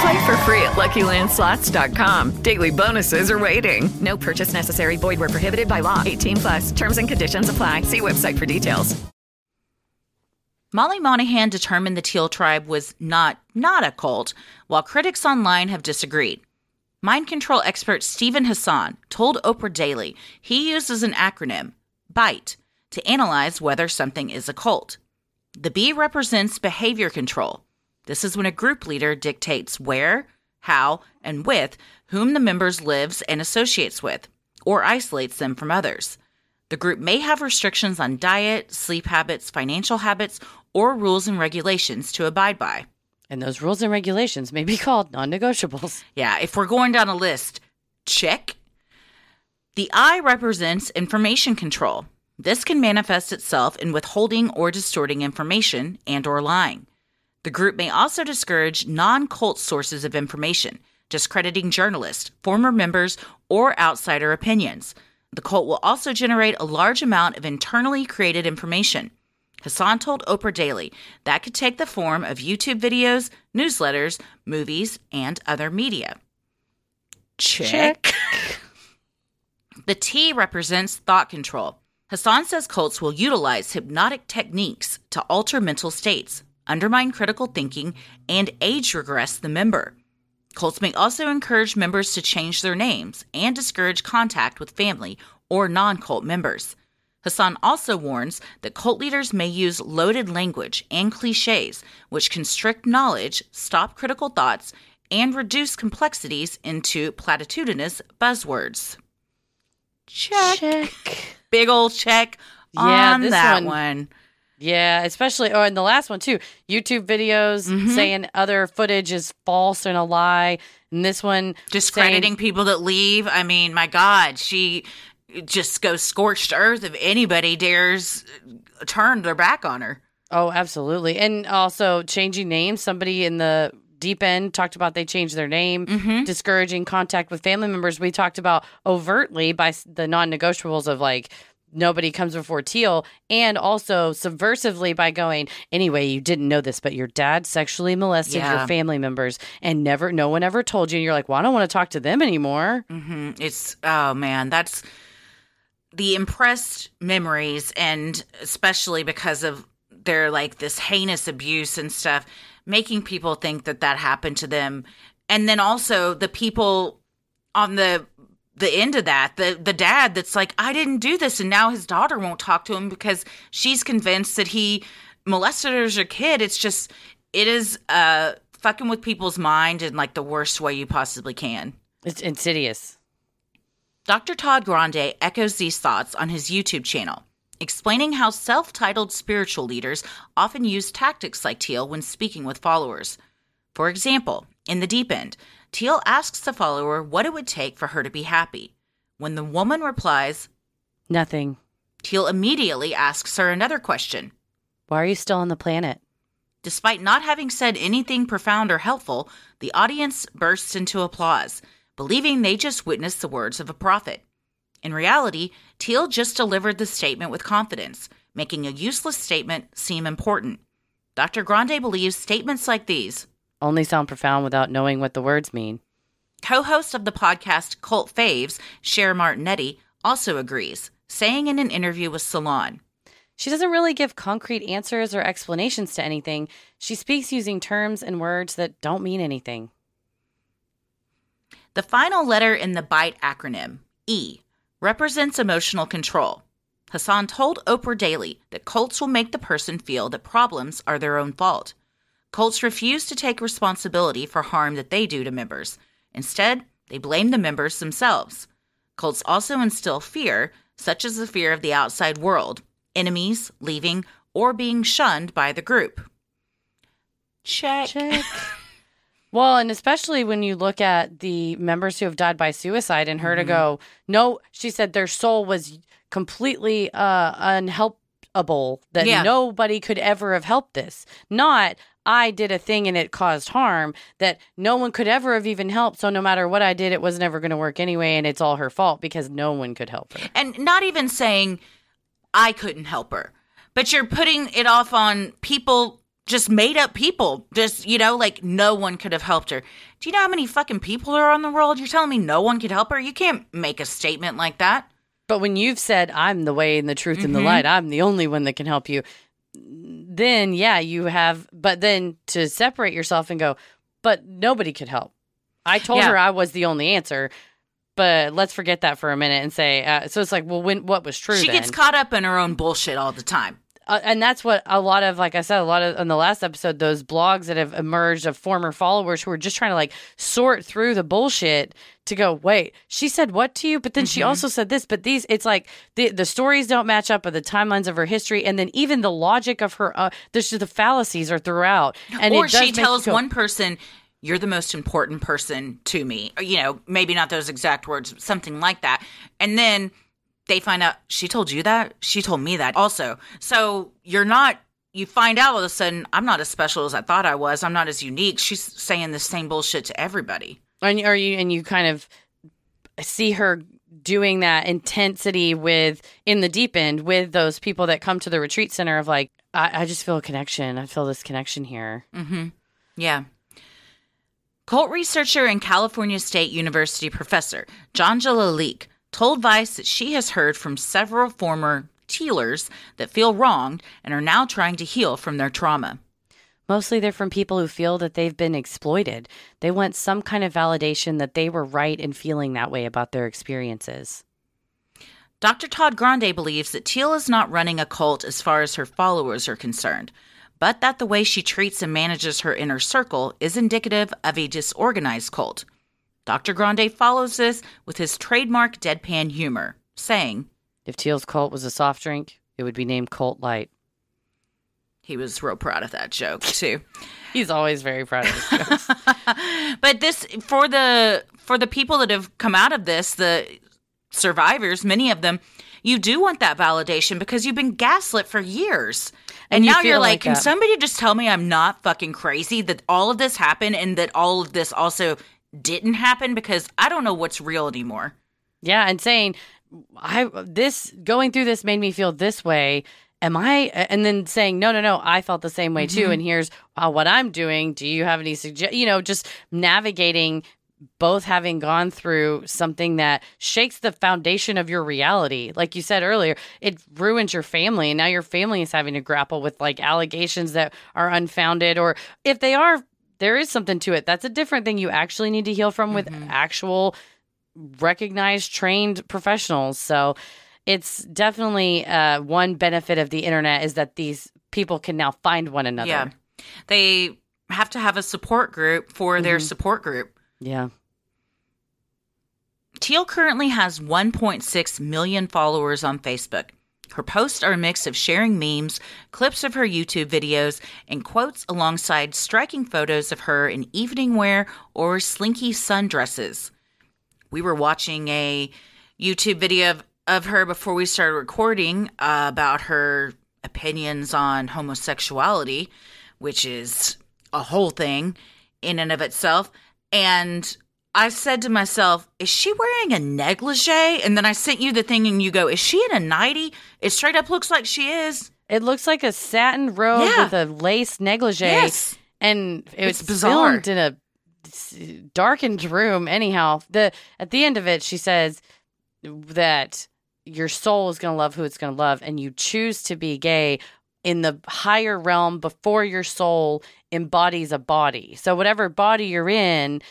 [SPEAKER 6] Play for free at LuckyLandSlots.com. Daily bonuses are waiting. No purchase necessary. Void where prohibited by law. 18 plus. Terms and conditions apply. See website for details.
[SPEAKER 3] Molly Monahan determined the Teal tribe was not not a cult, while critics online have disagreed. Mind control expert Steven Hassan told Oprah Daily he uses an acronym, BITE, to analyze whether something is a cult. The B represents behavior control. This is when a group leader dictates where, how, and with whom the members lives and associates with, or isolates them from others. The group may have restrictions on diet, sleep habits, financial habits, or rules and regulations to abide by.
[SPEAKER 1] And those rules and regulations may be called non-negotiables. [laughs]
[SPEAKER 3] Yeah, if we're going down a list, check. The I represents information control. This can manifest itself in withholding or distorting information and or lying. The group may also discourage non-cult sources of information, discrediting journalists, former members, or outsider opinions. The cult will also generate a large amount of internally created information. Hassan told Oprah Daily that could take the form of YouTube videos, newsletters, movies, and other media. Check. [laughs] The T represents thought control. Hassan says cults will utilize hypnotic techniques to alter mental states, undermine critical thinking, and age regress the member. Cults may also encourage members to change their names and discourage contact with family or non cult members. Hassan also warns that cult leaders may use loaded language and cliches, which constrict knowledge, stop critical thoughts, and reduce complexities into platitudinous buzzwords. Check. check. Big old check
[SPEAKER 1] Yeah,
[SPEAKER 3] on that
[SPEAKER 1] one-
[SPEAKER 3] one.
[SPEAKER 1] Yeah, especially oh, and the last one too. YouTube videos
[SPEAKER 3] Mhm.
[SPEAKER 1] saying other footage is false and a lie, and this one
[SPEAKER 3] discrediting
[SPEAKER 1] saying,
[SPEAKER 3] people that leave. I mean, my God, she just goes scorched earth if anybody dares turn their back on her.
[SPEAKER 1] Oh, absolutely, and also changing names. Somebody in the deep end talked about they changed their name,
[SPEAKER 3] Mm-hmm.
[SPEAKER 1] discouraging contact with family members. We talked about overtly by the non-negotiables of like. Nobody comes before Teal, and also subversively by going, anyway, you didn't know this, but your dad sexually molested
[SPEAKER 3] Yeah.
[SPEAKER 1] your family members, and never, no one ever told you. And you're like, well, I don't want to talk to them anymore.
[SPEAKER 3] hmm It's oh man, that's the impressed memories, and especially because of their like this heinous abuse and stuff, making people think that that happened to them, and then also the people on the the end of that the the dad that's like I didn't do this and now his daughter won't talk to him because she's convinced that he molested her as a kid it's just it is uh fucking with people's mind in like the worst way you possibly can
[SPEAKER 1] It's insidious.
[SPEAKER 3] Dr. Todd Grande echoes these thoughts on his YouTube channel, explaining how self titled spiritual leaders often use tactics like Teal when speaking with followers. For example, in the deep end, Teal asks the follower what it would take for her to be happy. When the woman replies,
[SPEAKER 1] Nothing.
[SPEAKER 3] Teal immediately asks her another question.
[SPEAKER 1] Why are you still on the planet?
[SPEAKER 3] Despite not having said anything profound or helpful, the audience bursts into applause, believing they just witnessed the words of a prophet. In reality, Teal just delivered the statement with confidence, making a useless statement seem important. Dr. Grande believes statements like these.
[SPEAKER 1] Only sound profound without knowing what the words mean.
[SPEAKER 3] Co host of the podcast Cult Faves, Cher Martinetti, also agrees, saying in an interview with Salon.
[SPEAKER 1] She doesn't really give concrete answers or explanations to anything. She speaks using terms and words that don't mean anything.
[SPEAKER 3] The final letter in the BITE acronym, E, represents emotional control. Hassan told Oprah Daily that cults will make the person feel that problems are their own fault. Cults refuse to take responsibility for harm that they do to members. Instead, they blame the members themselves. Cults also instill fear, such as the fear of the outside world, enemies, leaving, or being shunned by the group. Check.
[SPEAKER 1] Check. [laughs] well, and especially when you look at the members who have died by suicide and her to
[SPEAKER 3] Mhm.
[SPEAKER 1] go, no, she said their soul was completely uh, unhelpable, that
[SPEAKER 3] Yeah.
[SPEAKER 1] nobody could ever have helped this. Not, I did a thing and it caused harm that no one could ever have even helped. So no matter what I did, it was never going to work anyway. And it's all her fault because no one could help her.
[SPEAKER 3] and not even saying I couldn't help her, but you're putting it off on people, just made up people. Just, you know, like no one could have helped her. Do you know how many fucking people are on the world? You're telling me no one could help her? You can't make a statement like that.
[SPEAKER 1] But when you've said, I'm the way and the truth and the
[SPEAKER 3] Mhm.
[SPEAKER 1] light, I'm the only one that can help you, then yeah, you have, but then to separate yourself and go, but nobody could help. I told
[SPEAKER 3] Yeah.
[SPEAKER 1] her I was the only answer, but let's forget that for a minute and say, uh, so it's like, well, when, what was true?
[SPEAKER 3] she
[SPEAKER 1] then?
[SPEAKER 3] gets caught up in her own bullshit all the time.
[SPEAKER 1] Uh, and that's what a lot of like i said a lot of in the last episode those blogs that have emerged of former followers who are just trying to like sort through the bullshit to go wait she said what to you but then she
[SPEAKER 3] Mhm.
[SPEAKER 1] also said this but these it's like the the stories don't match up with the timelines of her history and then even the logic of her uh, there's just the fallacies are throughout and
[SPEAKER 3] or she tells
[SPEAKER 1] go,
[SPEAKER 3] one person, You're the most important person to me. You know, maybe not those exact words, but something like that. And then they find out she told you that. She told me that also. So you're not, you find out all of a sudden, I'm not as special as I thought I was. I'm not as unique. She's saying the same bullshit to everybody.
[SPEAKER 1] and are you and you kind of see her doing that intensity with in the deep end with those people that come to the retreat center of like I, I just feel a connection. I feel this connection here.
[SPEAKER 3] Mm-hmm. Yeah. Cult researcher and California State University professor Janja Lalich told Vice that she has heard from several former Tealers that feel wronged and are now trying to heal from their trauma.
[SPEAKER 1] Mostly they're from people who feel that they've been exploited. They want some kind of validation that they were right in feeling that way about their experiences.
[SPEAKER 3] Dr. Todd Grande believes that Teal is not running a cult as far as her followers are concerned, but that the way she treats and manages her inner circle is indicative of a disorganized cult. Dr. Grande follows this with his trademark deadpan humor, saying,
[SPEAKER 1] If Teal's cult was a soft drink, it would be named Colt Light.
[SPEAKER 3] He was real proud of that joke too. [laughs]
[SPEAKER 1] He's always very proud of his [laughs] jokes.
[SPEAKER 3] but this for the for the people that have come out of this, the survivors, many of them, you do want that validation because you've been gaslit for years. And,
[SPEAKER 1] And you
[SPEAKER 3] now you're like,
[SPEAKER 1] like
[SPEAKER 3] can
[SPEAKER 1] that.
[SPEAKER 3] somebody just tell me I'm not fucking crazy that all of this happened and that all of this also didn't happen because I don't know what's real anymore.
[SPEAKER 1] Yeah, and saying I this going through this made me feel this way. Am I? And then saying no, no, no. I felt the same way too.
[SPEAKER 3] Mhm.
[SPEAKER 1] And here's uh, what I'm doing. Do you have any suggest? You know, just navigating both having gone through something that shakes the foundation of your reality. Like you said earlier, it ruins your family, and now your family is having to grapple with like allegations that are unfounded, or if they are. There is something to it. That's a different thing you actually need to heal from with actual recognized trained professionals so it's definitely uh, one benefit of the internet is that these people can now find one another
[SPEAKER 3] Yeah. They have to have a support group for their
[SPEAKER 1] Mhm.
[SPEAKER 3] support group.
[SPEAKER 1] yeah
[SPEAKER 3] Teal currently has 1.6 million followers on Facebook. Her posts are a mix of sharing memes, clips of her YouTube videos, and quotes alongside striking photos of her in evening wear or slinky sundresses. We were watching a YouTube video of, of her before we started recording uh, about her opinions on homosexuality, which is a whole thing in and of itself. And I said to myself, is she wearing a negligee? And then I sent you the thing and you go, is she in a nightie? It straight up looks like she is.
[SPEAKER 1] it looks like a satin robe
[SPEAKER 3] Yeah.
[SPEAKER 1] with a lace negligee
[SPEAKER 3] Yes.
[SPEAKER 1] and it
[SPEAKER 3] It's
[SPEAKER 1] was
[SPEAKER 3] bizarre.
[SPEAKER 1] filmed in a darkened room anyhow the at the end of it she says that your soul is going to love who it's going to love and you choose to be gay in the higher realm before your soul embodies a body so whatever body you're in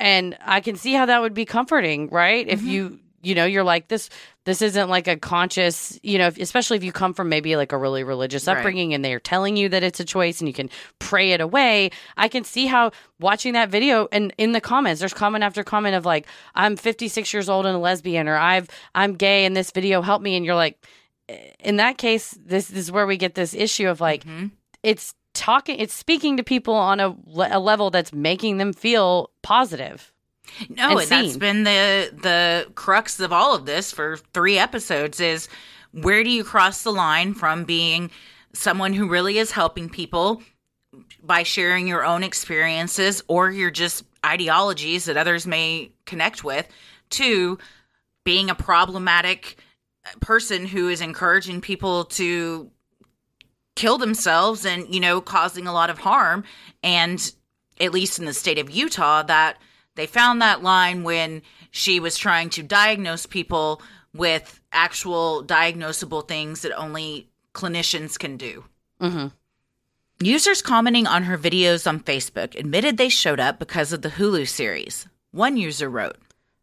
[SPEAKER 1] and i can see how that would be comforting right? If you you know you're like this this isn't like a conscious you know if, especially if you come from maybe like a really religious
[SPEAKER 3] Right.
[SPEAKER 1] upbringing and they're telling you that it's a choice and you can pray it away. I can see how watching that video and in the comments there's comment after comment of like i'm 56 years old and a lesbian or i've i'm gay and this video helped me. And you're like eh, in that case this, this is where we get this issue of like it's talking it's speaking to people on a, a level that's making them feel positive
[SPEAKER 3] No,
[SPEAKER 1] and
[SPEAKER 3] and, that's been the the crux of all of this for three episodes is where do you cross the line from being someone who really is helping people by sharing your own experiences or your just ideologies that others may connect with to being a problematic person who is encouraging people to kill themselves and you know causing a lot of harm and at least in the state of Utah that they found that line when she was trying to diagnose people with actual diagnosable things that only clinicians can do.
[SPEAKER 1] mm-hmm.
[SPEAKER 3] Users commenting on her videos on Facebook admitted they showed up because of the Hulu series. One user wrote,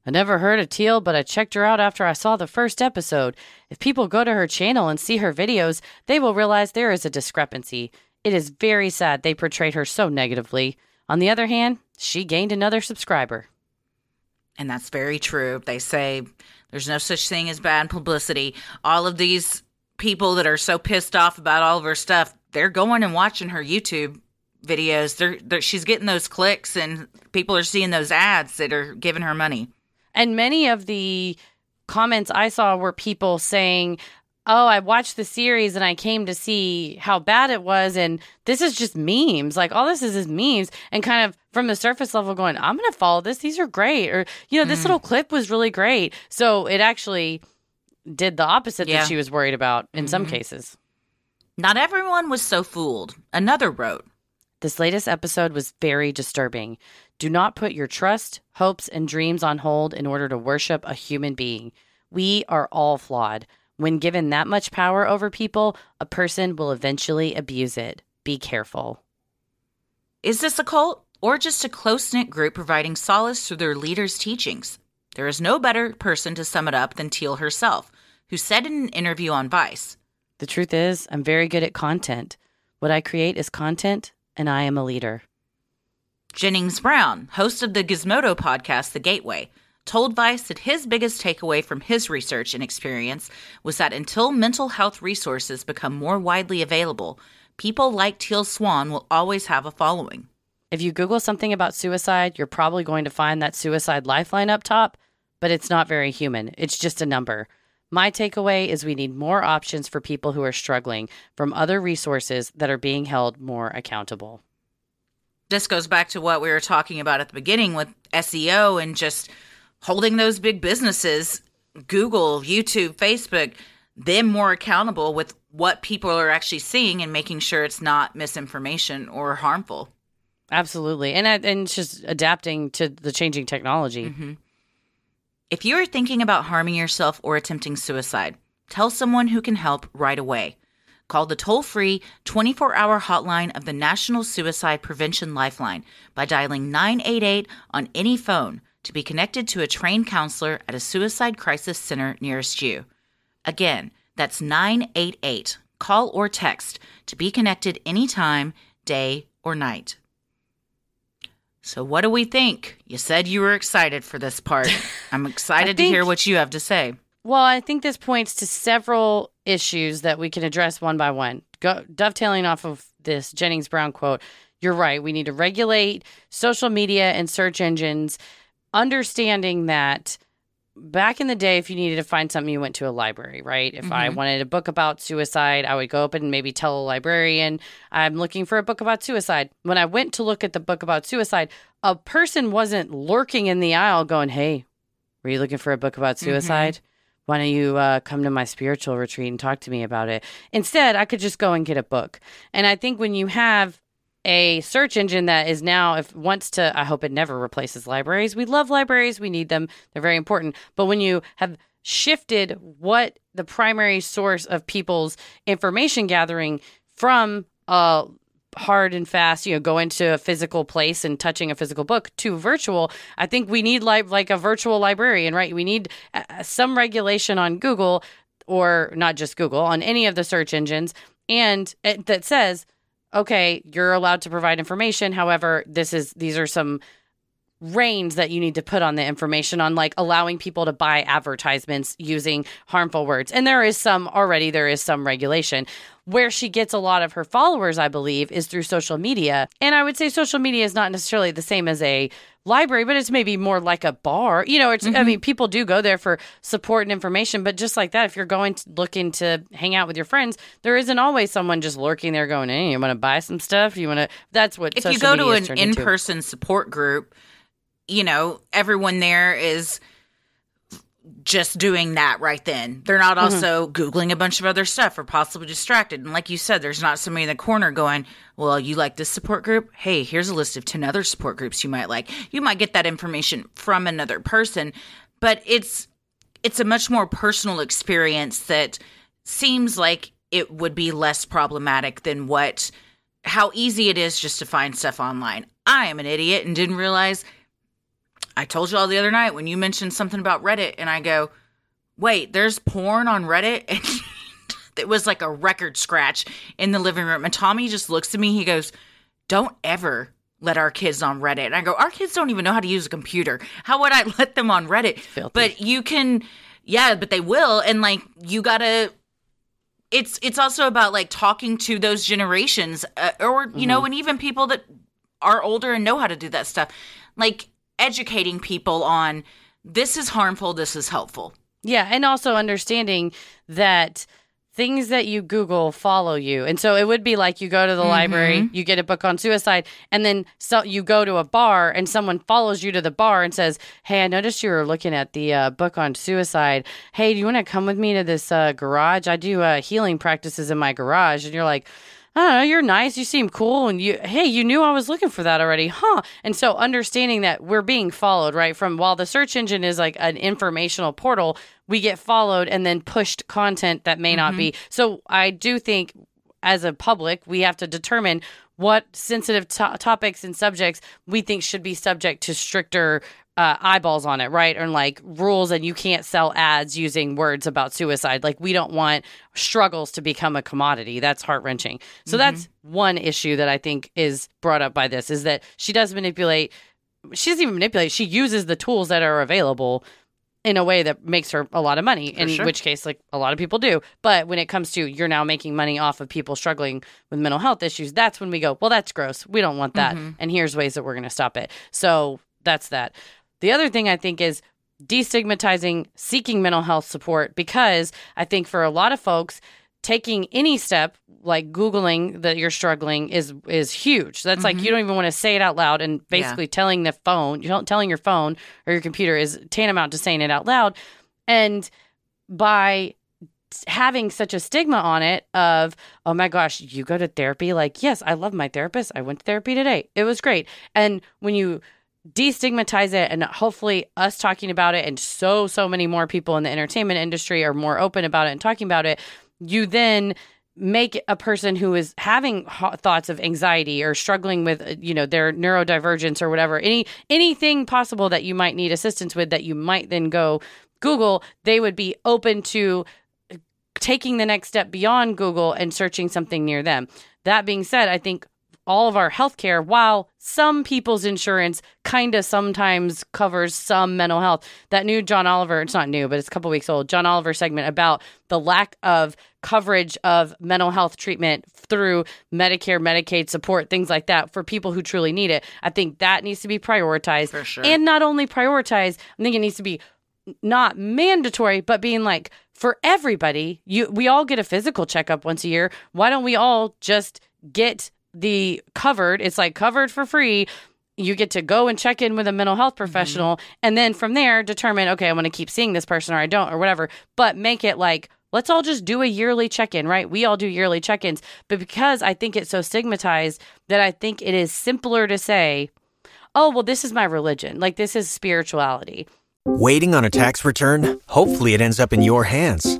[SPEAKER 1] I never heard of Teal, but I checked her out after I saw the first episode. If people go to her channel and see her videos, they will realize there is a discrepancy. It is very sad they portrayed her so negatively. On the other hand, she gained another subscriber.
[SPEAKER 3] and that's very true. They say there's no such thing as bad publicity. All of these people that are so pissed off about all of her stuff, they're going and watching her YouTube videos. They're, they're she's getting those clicks, and people are seeing those ads that are giving her money.
[SPEAKER 1] And many of the comments I saw were people saying, Oh, I watched the series and I came to see how bad it was. And this is just memes. Like, all this is is memes. And kind of from the surface level, going, I'm going to follow this. These are great. Or, you know, this
[SPEAKER 3] Mm.
[SPEAKER 1] little clip was really great. So it actually did the opposite
[SPEAKER 3] Yeah.
[SPEAKER 1] that she was worried about in some
[SPEAKER 3] Mhm.
[SPEAKER 1] cases.
[SPEAKER 3] Not everyone was so fooled. Another wrote,
[SPEAKER 1] This latest episode was very disturbing. Do not put your trust, hopes, and dreams on hold in order to worship a human being. We are all flawed. When given that much power over people, a person will eventually abuse it. Be careful.
[SPEAKER 3] Is this a cult or just a close knit group providing solace through their leader's teachings? There is no better person to sum it up than Teal herself, who said in an interview on Vice
[SPEAKER 1] The truth is, I'm very good at content. What I create is content, and I am a leader.
[SPEAKER 3] Jennings Brown, host of the Gizmodo podcast, The Gateway, told Vice that his biggest takeaway from his research and experience was that until mental health resources become more widely available, people like Teal Swan will always have a following.
[SPEAKER 1] If you Google something about suicide, you're probably going to find that suicide lifeline up top, but it's not very human. It's just a number. My takeaway is we need more options for people who are struggling from other resources that are being held more accountable.
[SPEAKER 3] This goes back to what we were talking about at the beginning with SEO and just holding those big businesses, Google, YouTube, Facebook, them more accountable with what people are actually seeing and making sure it's not misinformation or harmful.
[SPEAKER 1] Absolutely. And and it's just adapting to the changing technology.
[SPEAKER 3] Mm-hmm. If you are thinking about harming yourself or attempting suicide, tell someone who can help right away. Call the toll free 24 hour hotline of the National Suicide Prevention Lifeline by dialing 988 on any phone to be connected to a trained counselor at a suicide crisis center nearest you. Again, that's 988. Call or text to be connected anytime, day or night. So, what do we think? You said you were excited for this part. [laughs] I'm excited to hear what you have to say.
[SPEAKER 1] Well, I think this points to several issues that we can address one by one. Go, dovetailing off of this Jennings Brown quote, you're right. We need to regulate social media and search engines, understanding that back in the day, if you needed to find something, you went to a library, right? If I
[SPEAKER 3] Mhm.
[SPEAKER 1] wanted a book about suicide, I would go up and maybe tell a librarian, I'm looking for a book about suicide. When I went to look at the book about suicide, a person wasn't lurking in the aisle going, Hey, were you looking for a book about suicide? Why don't you uh, come to my spiritual retreat and talk to me about it? Instead, I could just go and get a book. And I think when you have a search engine that is now if wants to i hope it never replaces libraries we love libraries we need them they're very important but when you have shifted what the primary source of people's information gathering from uh hard and fast you know go into a physical place and touching a physical book to virtual i think we need like like a virtual librarian right we need uh, some regulation on google or not just google on any of the search engines and it, that says okay, you're allowed to provide information. However, this is these are some reins that you need to put on the information on like allowing people to buy advertisements using harmful words. And there is some already there is some regulation. Where she gets a lot of her followers, I believe, is through social media. And I would say social media is not necessarily the same as a library, but it's maybe more like a bar. You know, it's I mm-hmm. mean, people do go there for support and information, but just like that, if you're going to looking to hang out with your friends, there isn't always someone just lurking there going, Hey, you want to buy some stuff? You want to that's what
[SPEAKER 3] if you go to an in-person support group you know everyone there is just doing that right then they're not
[SPEAKER 1] Mm-hmm.
[SPEAKER 3] also googling a bunch of other stuff or possibly distracted and like you said there's not somebody in the corner going well you like this support group hey here's a list of 10 other support groups you might like you might get that information from another person but it's it's a much more personal experience that seems like it would be less problematic than what how easy it is just to find stuff online. I am an idiot and didn't realize I told you all the other night when you mentioned something about Reddit and I go, "Wait, there's porn on Reddit?" [laughs] And it was like a record scratch in the living room and Tommy just looks at me, he goes, "Don't ever let our kids on Reddit." And I go, "Our kids don't even know how to use a computer. How would I [laughs] let them on Reddit?" But you can yeah, but they will and like you got to it's it's also about like talking to those generations uh, or you know and even people that are older and know how to do that stuff like educating people on this is harmful this is helpful
[SPEAKER 1] Yeah, and also understanding that things that you Google follow you. And so it would be like you go to the library, you get a book on suicide, and then so you go to a bar and someone follows you to the bar and says, "Hey, I noticed you were looking at the uh, book on suicide. Hey, do you want to come with me to this uh, garage? I do uh, healing practices in my garage." And you're like, I don't know, you're nice, you seem cool, and you, hey, you knew I was looking for that already, huh? And so understanding that we're being followed, right? From while the search engine is like an informational portal, we get followed and then pushed content that may not mm-hmm. be. So I do think as a public, we have to determine what sensitive to- topics and subjects we think should be subject to stricter uh, eyeballs on it, right? And like rules, and you can't sell ads using words about suicide. Like, we don't want struggles to become a commodity. That's heart wrenching. So, that's one issue that I think is brought up by this is that she does manipulate, she doesn't even manipulate, she uses the tools that are available in a way that makes her a lot of money, in
[SPEAKER 3] sure.
[SPEAKER 1] which case, like a lot of people do. But when it comes to you're now making money off of people struggling with mental health issues, that's when we go, well, that's gross. We don't want that. And here's ways that we're going to stop it. So that's that. The other thing I think is destigmatizing seeking mental health support because I think for a lot of folks, taking any step like googling that you're struggling is is huge. That's like you mm-hmm. don't even want to say it out loud and basically telling the phone you don't telling your phone or your computer is tantamount to saying it out loud. And by having such a stigma on it of oh my gosh you go to therapy? Like yes i love my therapist. I went to therapy today. It was great. And when you destigmatize it and hopefully us talking about it and so so many more people in the entertainment industry are more open about it and talking about it you then make a person who is having thoughts of anxiety or struggling with uh, you know their neurodivergence or whatever any anything possible that you might need assistance with that you might then go google they would be open to taking the next step beyond Google and searching something near them. That being said, I think all of our healthcare, while some people's insurance kind of sometimes covers some mental health, that new John Oliver, it's not new, but it's a couple weeks old, John Oliver segment about the lack of coverage of mental health treatment through Medicare, Medicaid support, things like that for people who truly need it. I think that needs to be prioritized. For
[SPEAKER 3] sure.
[SPEAKER 1] And not only prioritized, I think it needs to be not mandatory, but being like for everybody, you we all get a physical checkup once a year. Why don't we all just get the covered? It's like covered for free. You get to go and check in with a mental health mm-hmm. professional and then from there determine, okay, I want to keep seeing this person or I don't or whatever. But make it like let's all just do a yearly check-in, right? We all do yearly check-ins. But because I think it's so stigmatized that I think it is simpler to say, "Oh, well this is my religion. Like this is spirituality."
[SPEAKER 7] Waiting on a tax return? Hopefully, it ends up in your hands.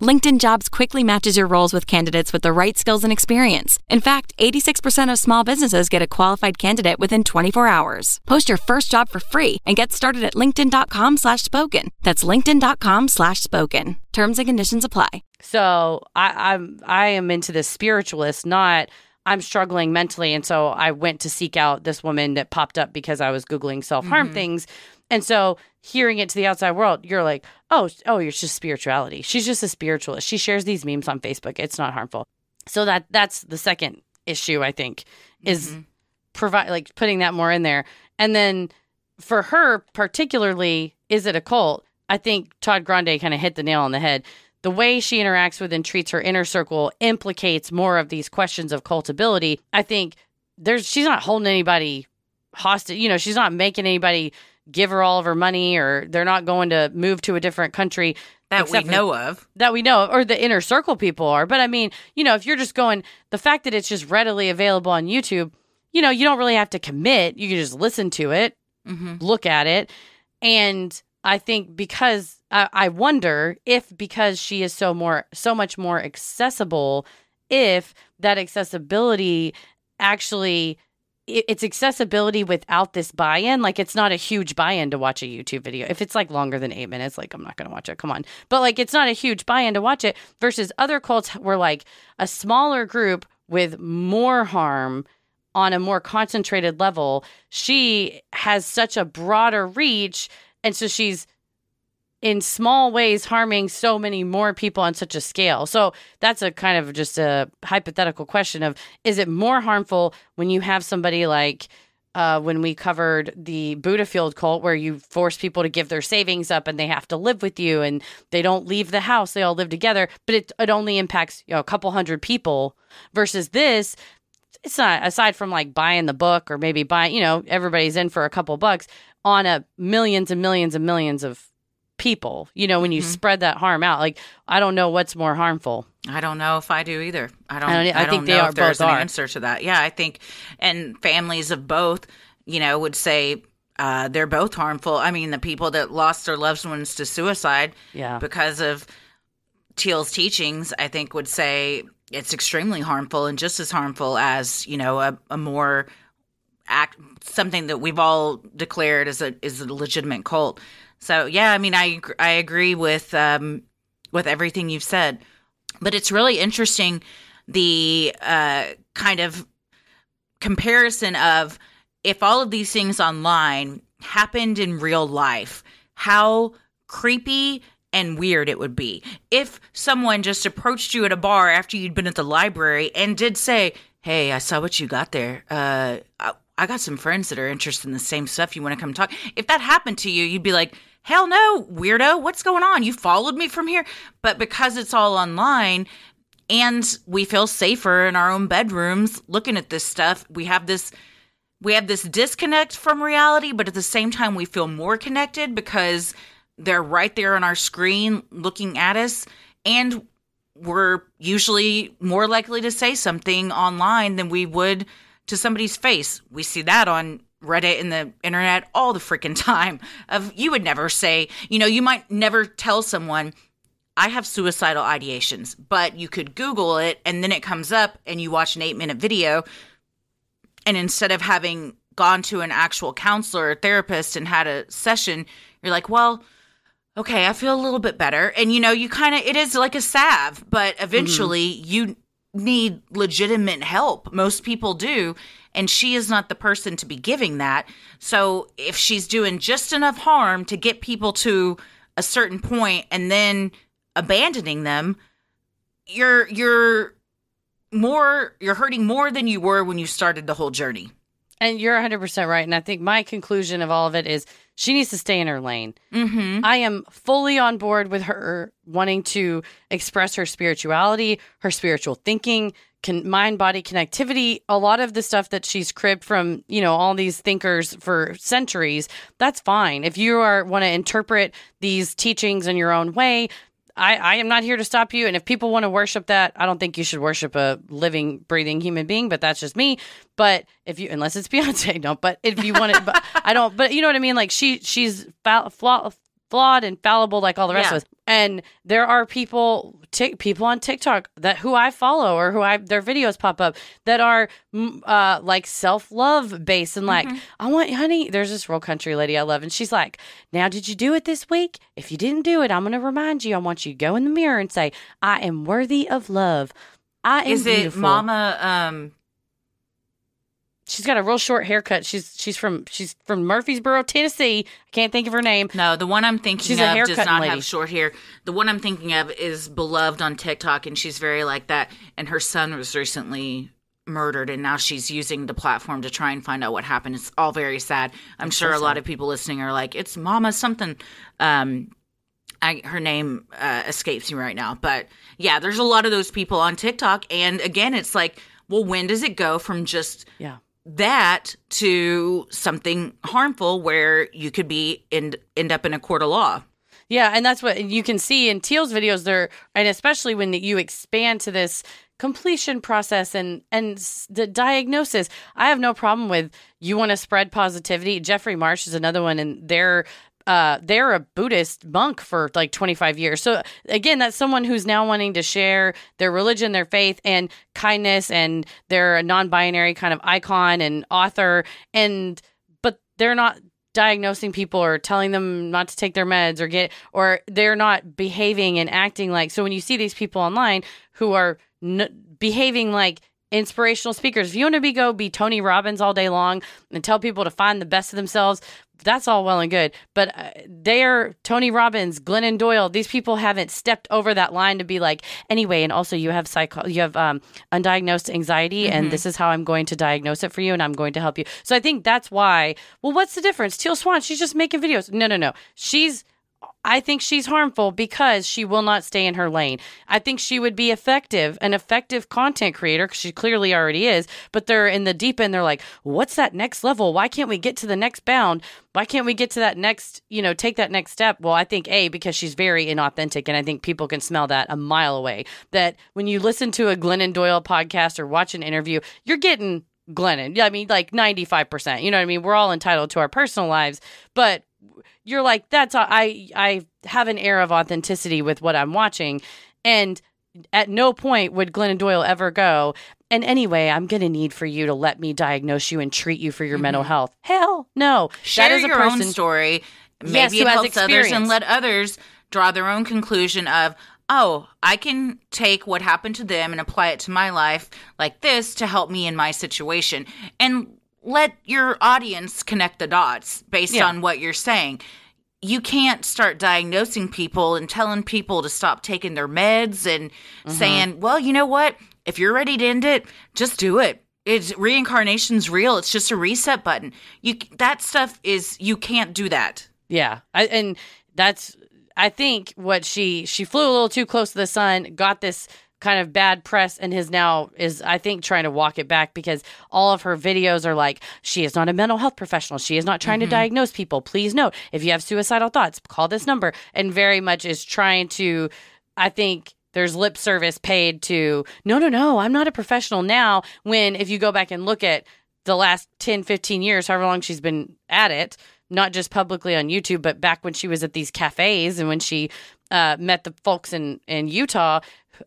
[SPEAKER 8] LinkedIn Jobs quickly matches your roles with candidates with the right skills and experience. In fact, 86% of small businesses get a qualified candidate within 24 hours. Post your first job for free and get started at linkedin.com slash spoken. That's linkedin.com slash spoken. Terms and conditions apply.
[SPEAKER 1] So I, I'm I am into this spiritualist, not I'm struggling mentally, and so I went to seek out this woman that popped up because I was googling self harm
[SPEAKER 3] Mhm.
[SPEAKER 1] things, and so hearing it to the outside world, you're like, oh, oh, you're just spirituality. She's just a spiritualist. She shares these memes on Facebook. It's not harmful. So that that's the second issue I think is mm-hmm. provide like putting that more in there, and then for her particularly, is it a cult? I think Todd Grande kind of hit the nail on the head. The way she interacts with and treats her inner circle implicates more of these questions of cultability. I think there's she's not holding anybody hostage. You know, she's not making anybody give her all of her money, or they're not going to move to a different country
[SPEAKER 3] That we
[SPEAKER 1] except for-
[SPEAKER 3] know of.
[SPEAKER 1] that we know of, or the inner circle people are. But I mean, you know, if you're just going, the fact that it's just readily available on YouTube, you know, you don't really have to commit. You can just listen to it,
[SPEAKER 3] Mhm.
[SPEAKER 1] look at it. And I think because I, I wonder if because she is so more, so much more accessible, if that accessibility actually it's accessibility without this buy-in like it's not a huge buy-in to watch a youtube video if it's like longer than eight minutes like i'm not gonna watch it come on but like it's not a huge buy-in to watch it versus other cults were like a smaller group with more harm on a more concentrated level. She has such a broader reach. And so she's in small ways harming so many more people on such a scale. So that's a kind of just a hypothetical question of is it more harmful when you have somebody like uh, when we covered the Buddhafield cult, where you force people to give their savings up and they have to live with you and they don't leave the house, they all live together, but it, it only impacts you know, a couple hundred people versus this. It's not aside from like buying the book or maybe buying, you know, everybody's in for a couple bucks on a millions and millions and millions of people. You know, when you
[SPEAKER 3] Mhm.
[SPEAKER 1] spread that harm out, like I don't know what's more harmful.
[SPEAKER 3] I don't know if I do either. I don't.
[SPEAKER 1] I
[SPEAKER 3] I,
[SPEAKER 1] don't- I
[SPEAKER 3] don't
[SPEAKER 1] think they
[SPEAKER 3] know
[SPEAKER 1] are-
[SPEAKER 3] if there's an
[SPEAKER 1] are.
[SPEAKER 3] answer to that. Yeah, I think, and families of both, you know, would say uh, they're both harmful. I mean, the people that lost their loved ones to suicide,
[SPEAKER 1] Yeah.
[SPEAKER 3] because of Teal's teachings, I think would say it's extremely harmful and just as harmful as you know a, a more act something that we've all declared as a is a legitimate cult. So yeah, I mean, I I agree with um, with everything you've said, but it's really interesting the uh, kind of comparison of if all of these things online happened in real life, how creepy and weird it would be if someone just approached you at a bar after you'd been at the library and did say, "Hey, I saw what you got there. Uh, I, I got some friends that are interested in the same stuff. You want to come talk?" If that happened to you, you'd be like, "Hell no, weirdo! What's going on? You followed me from here." But because it's all online, and we feel safer in our own bedrooms looking at this stuff, we have this we have this disconnect from reality, but at the same time, we feel more connected because they're right there on our screen looking at us. And we're usually more likely to say something online than we would to somebody's face. We see that on Reddit and the internet all the freaking [laughs] time. Of you would never say, you know, you might never tell someone, I have suicidal ideations, but you could Google it and then it comes up and you watch an eight minute video and instead of having gone to an actual counselor or therapist and had a session, you're like, well, okay, I feel a little bit better. And you know, you kind of, it is like a salve, but mm-hmm. eventually you need legitimate help. Most people do. And she is not the person to be giving that. So if she's doing just enough harm to get people to a certain point and then abandoning them, you're, you're, more you're hurting more than you were when you started the whole journey.
[SPEAKER 1] And you're 100% right. And I think my conclusion of all of it is she needs to stay in her lane.
[SPEAKER 3] Mm-hmm.
[SPEAKER 1] I am fully on board with her wanting to express her spirituality, her spiritual thinking, can, mind body connectivity. A lot of the stuff that she's cribbed from, you know, all these thinkers for centuries, that's fine. If you are want to interpret these teachings in your own way, I, I am not here to stop you. And if people want to worship that, I don't think you should worship a living, breathing human being, but that's just me. But if you, unless it's [laughs] Beyonce, don't. But if you want it, but I don't. But you know what I mean? Like she, she's fa- flawed and fallible, like all the rest
[SPEAKER 3] Yeah.
[SPEAKER 1] of us. And there are people, tick people on TikTok that who I follow or who I their videos pop up that are mm, uh, like self love based and like I want, honey. There's this real country lady I love, and she's like, "Now, did you do it this week? If you didn't do it, I'm going to remind you. I want you to go in the mirror and say, I am worthy of love. I am
[SPEAKER 3] Is it
[SPEAKER 1] beautiful."
[SPEAKER 3] Mama um
[SPEAKER 1] She's got a real short haircut. She's she's from she's from Murfreesboro, Tennessee. I can't think of her name.
[SPEAKER 3] No, the one I'm thinking
[SPEAKER 1] She's
[SPEAKER 3] of does not
[SPEAKER 1] lady.
[SPEAKER 3] have short hair. The one I'm thinking of is beloved on TikTok, and she's very like that. And her son was recently murdered, and now she's using the platform to try and find out what happened. It's all very sad. I'm
[SPEAKER 1] It's
[SPEAKER 3] sure
[SPEAKER 1] so
[SPEAKER 3] a lot of people listening are like, "It's Mama something." Um, I, her name uh, escapes me right now, but yeah, there's a lot of those people on TikTok, and again, it's like, well, when does it go from just
[SPEAKER 1] Yeah.
[SPEAKER 3] That to something harmful where you could be end end up in a court of law.
[SPEAKER 1] Yeah, and that's what you can see in Teal's videos there, and especially when you expand to this completion process and and the diagnosis. I have no problem with you want to spread positivity. Jeffrey Marsh is another one, and they're. Uh, they're a Buddhist monk for like 25 years. So again, that's someone who's now wanting to share their religion, their faith, and kindness, and they're a non-binary kind of icon and author. And but they're not diagnosing people or telling them not to take their meds or get or they're not behaving and acting like so when you see these people online who are n- behaving like inspirational speakers. If you want to be go be Tony Robbins all day long and tell people to find the best of themselves, that's all well and good. But uh, they're Tony Robbins, Glennon Doyle. These people haven't stepped over that line to be like, anyway. And also, you have psycho, you have um, undiagnosed anxiety,
[SPEAKER 3] Mhm.
[SPEAKER 1] and this is how I'm going to diagnose it for you, and I'm going to help you. So I think that's why. Well, what's the difference? Teal Swan, she's just making videos. No, no, no. She's I think she's harmful because she will not stay in her lane. I think she would be effective, an effective content creator, because she clearly already is, but they're in the deep end. They're like, what's that next level? Why can't we get to the next bound? Why can't we get to that next, you know, take that next step? Well, I think A, because she's very inauthentic, and I think people can smell that a mile away. That when you listen to a Glennon Doyle podcast or watch an interview, you're getting Glennon. I mean, like 95%. You know what I mean? We're all entitled to our personal lives, but you're like that's I I have an air of authenticity with what I'm watching and at no point would Glennon Doyle ever go and anyway I'm going to need for you to let me diagnose you and treat you for your mental mm-hmm. health. Hell, no.
[SPEAKER 3] Share
[SPEAKER 1] that is a
[SPEAKER 3] your
[SPEAKER 1] person,
[SPEAKER 3] own story. Maybe
[SPEAKER 1] Yes,
[SPEAKER 3] it helps others and let others draw their own conclusion of, oh, I can take what happened to them and apply it to my life like this to help me in my situation. And let your audience connect the dots based
[SPEAKER 1] Yeah.
[SPEAKER 3] on what you're saying. You can't start diagnosing people and telling people to stop taking their meds and
[SPEAKER 1] Mm-hmm.
[SPEAKER 3] saying, well, you know what? If you're ready to end it, just do it. It's reincarnation's real. It's just a reset button. You that stuff is you can't do that.
[SPEAKER 1] Yeah, I, and that's I think what she she flew a little too close to the sun, got this kind of bad press, and has now is I think trying to walk it back because all of her videos are like she is not a mental health professional. She is not trying to
[SPEAKER 3] Mhm.
[SPEAKER 1] diagnose people. Please note if you have suicidal thoughts, call this number, and very much is trying to. I think there's lip service paid to no no no i'm not a professional now when if you go back and look at the last 10 15 years however long she's been at it not just publicly on youtube but back when she was at these cafes and when she uh, met the folks in in utah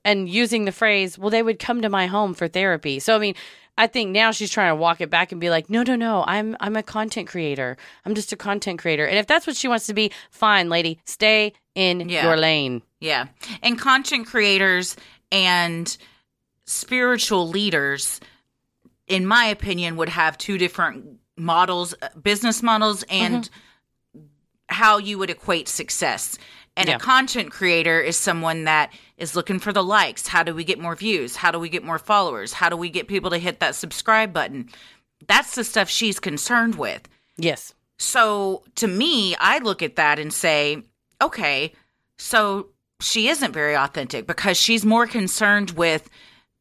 [SPEAKER 1] and using the phrase well they would come to my home for therapy so i mean I think now she's trying to walk it back and be like, no, no, no, I'm I'm a content creator. I'm just a content creator. And if that's what she wants to be, fine, lady, stay in
[SPEAKER 3] Yeah.
[SPEAKER 1] your lane.
[SPEAKER 3] Yeah. And content creators and spiritual leaders, in my opinion, would have two different models, uh, business models, and how you would equate success. And
[SPEAKER 1] Yeah.
[SPEAKER 3] a content creator is someone that is looking for the likes. How do we get more views? How do we get more followers? How do we get people to hit that subscribe button? That's the stuff she's concerned with.
[SPEAKER 1] Yes.
[SPEAKER 3] So to me, I look at that and say, okay, so she isn't very authentic because she's more concerned with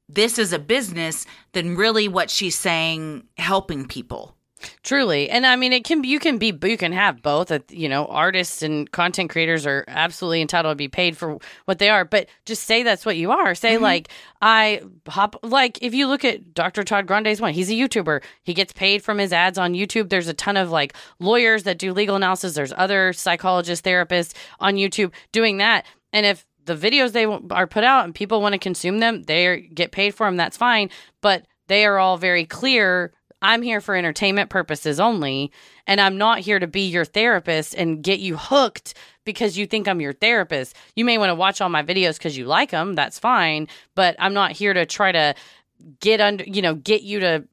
[SPEAKER 3] this is a business than really what she's saying helping people.
[SPEAKER 1] Truly. And I mean, it can you can be, you can have both. You know, artists and content creators are absolutely entitled to be paid for what they are, but just say that's what you are. Say,
[SPEAKER 3] Mhm.
[SPEAKER 1] like, I hop, like, if you look at Dr. Todd Grande's one, he's a YouTuber. He gets paid from his ads on YouTube. There's a ton of like lawyers that do legal analysis. There's other psychologists, therapists on YouTube doing that. And if the videos they are put out and people want to consume them, they get paid for them. That's fine. But they are all very clear. I'm here for entertainment purposes only, and I'm not here to be your therapist and get you hooked because you think I'm your therapist. You may want to watch all my videos because you like them. That's fine, but I'm not here to try to get under, you know, get you to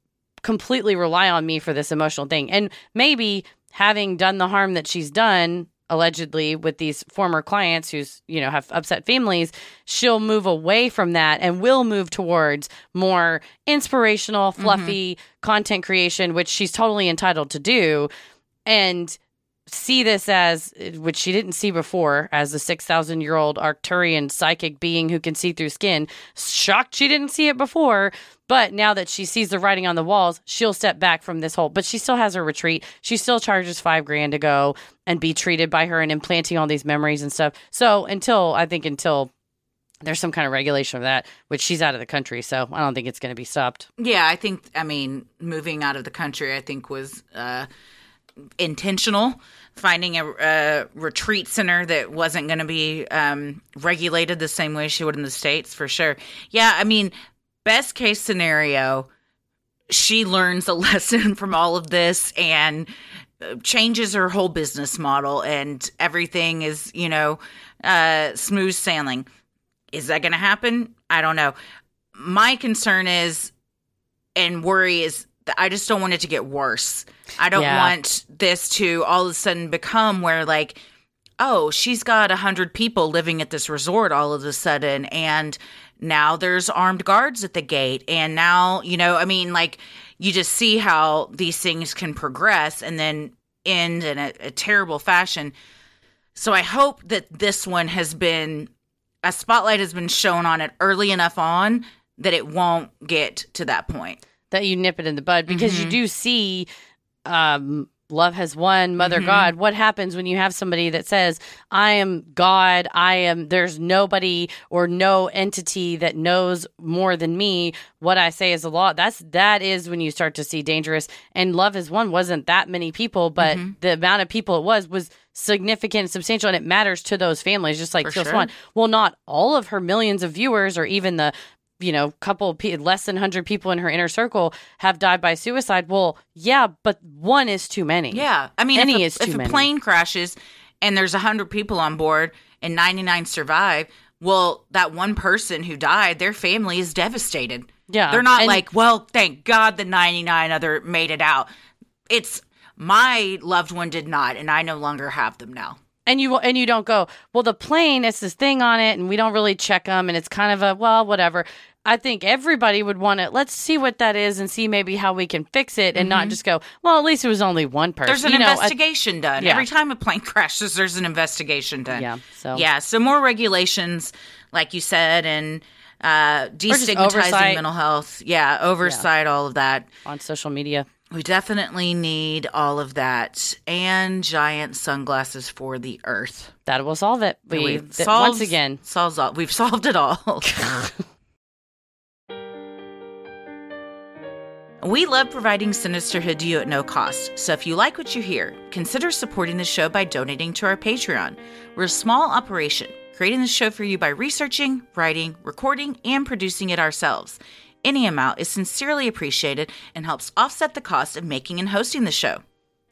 [SPEAKER 1] completely rely on me for this emotional thing. And maybe having done the harm that she's done allegedly with these former clients who's you know have upset families she'll move away from that and will move towards more inspirational mm-hmm. fluffy content creation which she's totally entitled to do. And see this as which she didn't see before as a 6000 year old arcturian psychic being who can see through skin. Shocked she didn't see it before but now that she sees the writing on the walls she'll step back from this whole but she still has her retreat. She still charges five grand to go and be treated by her and implanting all these memories and stuff. So until i think until there's some kind of regulation of that which she's out of the country so i don't think it's going to be stopped.
[SPEAKER 3] Yeah, I think I mean moving out of the country I think was uh intentional finding a, a retreat center that wasn't going to be um, regulated the same way she would in the states for sure. Yeah i mean best case scenario she learns a [laughs] lesson from all of this and uh, changes her whole business model and everything is you know uh, smooth sailing. Is that going to happen? I don't know. My concern is and worry is I just don't want it to get worse. I don't
[SPEAKER 1] Yeah.
[SPEAKER 3] want this to all of a sudden become where like oh, she's got a hundred people living at this resort all of a sudden, and now there's armed guards at the gate, and now you know, I mean, like you just see how these things can progress and then end in a, a terrible fashion. So I hope that this one has been a spotlight has been shown on it early enough on that it won't get to that point.
[SPEAKER 1] That you nip it in the bud because you
[SPEAKER 3] Mhm.
[SPEAKER 1] do see um love has won mother
[SPEAKER 3] Mhm.
[SPEAKER 1] god what happens when you have somebody that says i am god i am there's nobody or no entity that knows more than me what i say is a law that's that is when you start to see dangerous and love has won wasn't that many people but
[SPEAKER 3] Mhm.
[SPEAKER 1] the amount of people it was was significant and substantial and it matters to those families just like
[SPEAKER 3] For
[SPEAKER 1] Teal
[SPEAKER 3] sure.
[SPEAKER 1] Swan. well not all of her millions of viewers or even the you know, couple of pe- less than 100 people in her inner circle have died by suicide. Well, yeah, but one is too many.
[SPEAKER 3] Yeah, I mean,
[SPEAKER 1] any
[SPEAKER 3] if,
[SPEAKER 1] is
[SPEAKER 3] a,
[SPEAKER 1] too
[SPEAKER 3] if a
[SPEAKER 1] many.
[SPEAKER 3] plane crashes and there's hundred people on board and ninety nine survive, well, that one person who died, their family is devastated.
[SPEAKER 1] Yeah,
[SPEAKER 3] they're not
[SPEAKER 1] and-
[SPEAKER 3] like, well, thank God the ninety nine other made it out. It's my loved one did not, and I no longer have them now.
[SPEAKER 1] And you and you don't go, well, the plane it's this thing on it, and we don't really check them, and it's kind of a well, whatever. I think everybody would want to let's see what that is and see maybe how we can fix it, and not
[SPEAKER 3] Mhm.
[SPEAKER 1] just go, well, at least it was only one person.
[SPEAKER 3] There's an
[SPEAKER 1] You know, I-
[SPEAKER 3] investigation done
[SPEAKER 1] yeah.
[SPEAKER 3] every time a plane [laughs] crashes. There's an investigation done.
[SPEAKER 1] Yeah, so-
[SPEAKER 3] yeah, so more regulations, like you said, and uh, destigmatizing mental health. Yeah, oversight, all of that.
[SPEAKER 1] on social media.
[SPEAKER 3] We definitely need all of that and giant sunglasses for the earth.
[SPEAKER 1] That will solve it. We th-
[SPEAKER 3] solved-
[SPEAKER 1] once again.
[SPEAKER 3] solves all. We've [laughs] solved it all. [laughs] We love providing Sinisterhood to you at no cost, so if you like what you hear, consider supporting the show by donating to our Patreon. We're a small operation, creating the show for you by researching, writing, recording, and producing it ourselves. Any amount is sincerely appreciated and helps offset the cost of making and hosting the show.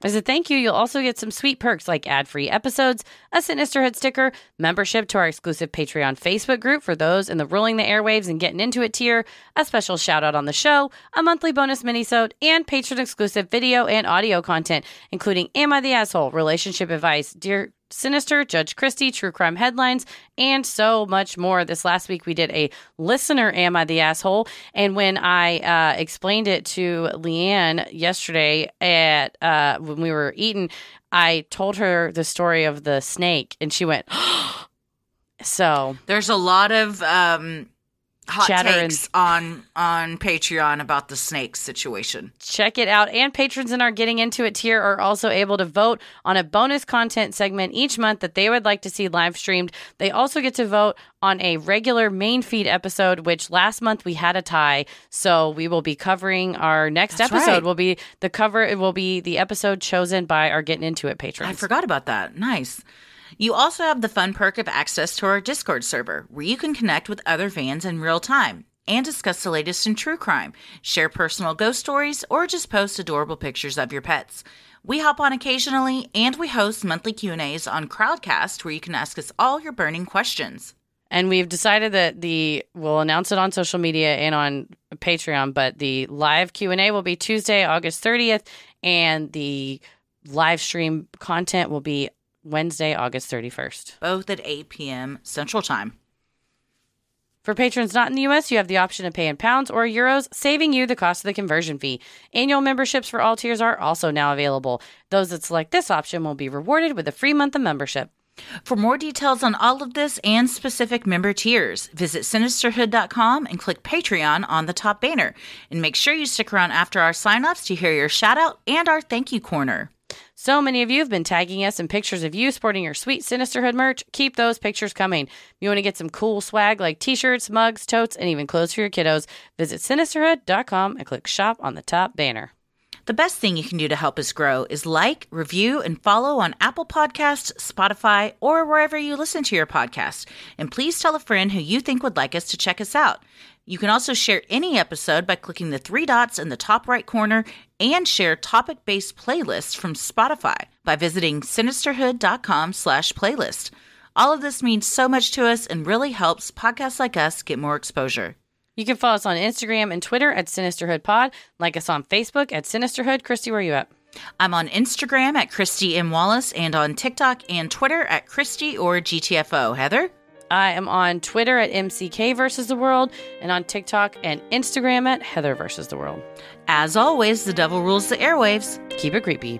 [SPEAKER 1] As a thank you, you'll also get some sweet perks like ad free episodes, a Sinisterhood sticker, membership to our exclusive Patreon Facebook group for those in the Ruling the Airwaves and Getting Into It tier, a special shout out on the show, a monthly bonus minisode, and patron exclusive video and audio content, including Am I the Asshole, Relationship Advice, Dear Sinister, Judge Christie, True Crime Headlines, and so much more. This last week we did a listener Am I the Asshole? And when I uh, explained it to Leanne yesterday at uh, when we were eating, I told her the story of the snake, and she went, [gasps] so
[SPEAKER 3] There's a lot of um, hot
[SPEAKER 1] Chatter and-
[SPEAKER 3] takes on on Patreon about the snake situation.
[SPEAKER 1] check it out. And patrons in our Getting Into It tier are also able to vote on a bonus content segment each month that they would like to see live streamed. They also get to vote on a regular main feed episode, which last month we had a tie. So we will be covering our next
[SPEAKER 3] That's
[SPEAKER 1] episode
[SPEAKER 3] right.
[SPEAKER 1] will be the cover. It will be the episode chosen by our Getting Into It patrons.
[SPEAKER 3] I forgot about that. Nice. You also have the fun perk of access to our Discord server, where you can connect with other fans in real time and discuss the latest in true crime, share personal ghost stories, or just post adorable pictures of your pets. We hop on occasionally, and we host monthly Q&As on Crowdcast, where you can ask us all your burning questions.
[SPEAKER 1] And we've decided that the we'll announce it on social media and on Patreon, but the live Q&A will be Tuesday, August 30th, and the live stream content will be Wednesday, August 31st.
[SPEAKER 3] Both at 8 p.m. Central Time.
[SPEAKER 1] For patrons not in the US, you have the option to pay in pounds or euros, saving you the cost of the conversion fee. Annual memberships for all tiers are also now available. Those that select this option will be rewarded with a free month of membership.
[SPEAKER 3] For more details on all of this and specific member tiers, visit sinisterhood.com and click Patreon on the top banner. And make sure you stick around after our sign-ups to hear your shout out and our thank you corner.
[SPEAKER 1] So many of you have been tagging us in pictures of you sporting your sweet Sinisterhood merch. Keep those pictures coming. If you want to get some cool swag like t shirts, mugs, totes, and even clothes for your kiddos, visit sinisterhood.com and click shop on the top banner.
[SPEAKER 3] The best thing you can do to help us grow is like, review, and follow on Apple Podcasts, Spotify, or wherever you listen to your podcast. And please tell a friend who you think would like us to check us out. You can also share any episode by clicking the three dots in the top right corner and share topic-based playlists from Spotify by visiting sinisterhood.com slash playlist. All of this means so much to us and really helps podcasts like us get more exposure.
[SPEAKER 1] You can follow us on Instagram and Twitter at Sinisterhood Pod. Like us on Facebook at Sinisterhood. Christy, where are you at?
[SPEAKER 3] I'm on Instagram at Christy M. Wallace and on TikTok and Twitter at Christy or GTFO. Heather?
[SPEAKER 1] I am on Twitter at MCK versus the world and on TikTok and Instagram at Heather versus the world.
[SPEAKER 3] As always, the devil rules the airwaves.
[SPEAKER 1] Keep it creepy.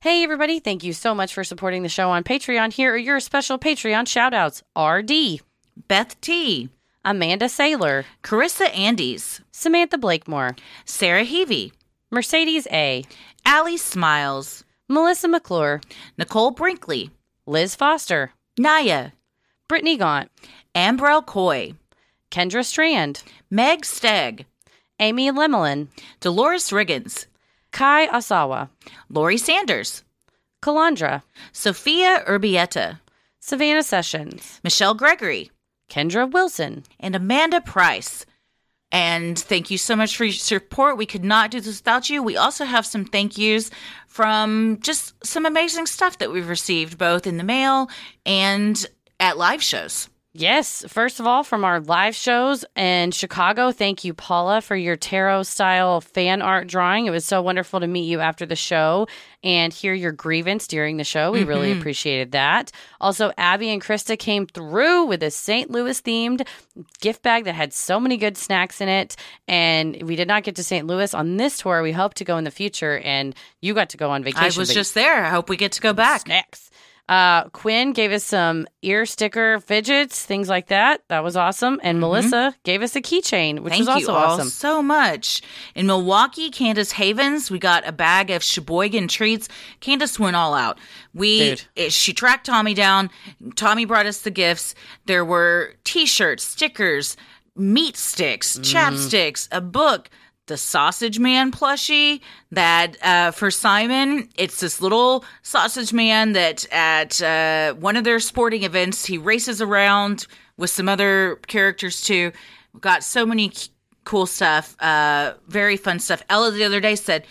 [SPEAKER 1] Hey, everybody. Thank you so much for supporting the show on Patreon. Here are your special Patreon shoutouts. RD,
[SPEAKER 3] Beth T,
[SPEAKER 1] Amanda Saylor,
[SPEAKER 3] Carissa Andes,
[SPEAKER 1] Samantha Blakemore,
[SPEAKER 3] Sarah Heavey,
[SPEAKER 1] Mercedes A,
[SPEAKER 3] Allie Smiles,
[SPEAKER 1] Melissa McClure,
[SPEAKER 3] Nicole Brinkley,
[SPEAKER 1] Liz Foster,
[SPEAKER 3] Naya,
[SPEAKER 1] Brittany Gaunt,
[SPEAKER 3] Ambrell Coy,
[SPEAKER 1] Kendra Strand,
[SPEAKER 3] Meg Stegg,
[SPEAKER 1] Amy Lemelin,
[SPEAKER 3] Dolores Riggins,
[SPEAKER 1] Kai Asawa,
[SPEAKER 3] Lori Sanders,
[SPEAKER 1] Kalandra,
[SPEAKER 3] Sophia Urbieta,
[SPEAKER 1] Savannah Sessions,
[SPEAKER 3] Michelle Gregory,
[SPEAKER 1] Kendra Wilson,
[SPEAKER 3] and Amanda Price. And thank you so much for your support. We could not do this without you. We also have some thank yous from just some amazing stuff that we've received, both in the mail and at live shows.
[SPEAKER 1] Yes, first of all, from our live shows in Chicago, thank you, Paula, for your tarot style fan art drawing. It was so wonderful to meet you after the show and hear your grievance during the show. We really
[SPEAKER 3] Mhm.
[SPEAKER 1] appreciated that. Also, Abby and Krista came through with a St. Louis themed gift bag that had so many good snacks in it. And we did not get to St. Louis on this tour. We hope to go in the future, and you got to go on vacation.
[SPEAKER 3] I was
[SPEAKER 1] but-
[SPEAKER 3] just there. I hope we get to go back.
[SPEAKER 1] Snacks. Uh, Quinn gave us some ear sticker fidgets, things like that. That was awesome. And Melissa gave us a keychain, which
[SPEAKER 3] Mm-hmm. Thank
[SPEAKER 1] was also
[SPEAKER 3] you all
[SPEAKER 1] awesome.
[SPEAKER 3] so much. In Milwaukee, Candace Havens, we got a bag of Sheboygan treats. Candace went all out. We
[SPEAKER 1] Dude.
[SPEAKER 3] it- she tracked Tommy down. Tommy brought us the gifts. There were T-shirts, stickers, meat sticks,
[SPEAKER 1] Mm.
[SPEAKER 3] chapsticks, a book. The sausage man plushie that uh, for Simon, it's this little sausage man that at uh, one of their sporting events he races around with some other characters too. Got so many cool stuff, uh, very fun stuff. Ella the other day said,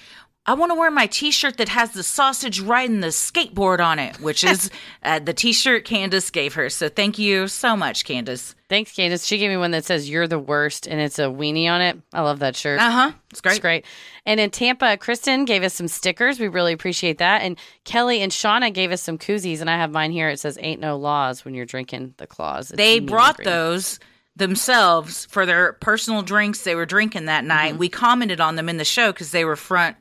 [SPEAKER 3] I want to wear my t-shirt that has the sausage riding the skateboard on it, which is [laughs] uh, the t-shirt Candace gave her. So thank you so much, Candace.
[SPEAKER 1] Thanks, Candace. She gave me one that says "You're the worst" and it's a weenie on it. I love that shirt.
[SPEAKER 3] Uh huh. It's great.
[SPEAKER 1] It's great. And in Tampa, Kristen gave us some stickers. We really appreciate that. And Kelly and Shauna gave us some koozies, and I have mine here. It says "Ain't no laws when you're drinking the claws." It's
[SPEAKER 3] They brought
[SPEAKER 1] green.
[SPEAKER 3] those themselves for their personal drinks they were drinking that night.
[SPEAKER 1] Mm-hmm.
[SPEAKER 3] We commented on them in the show because they were front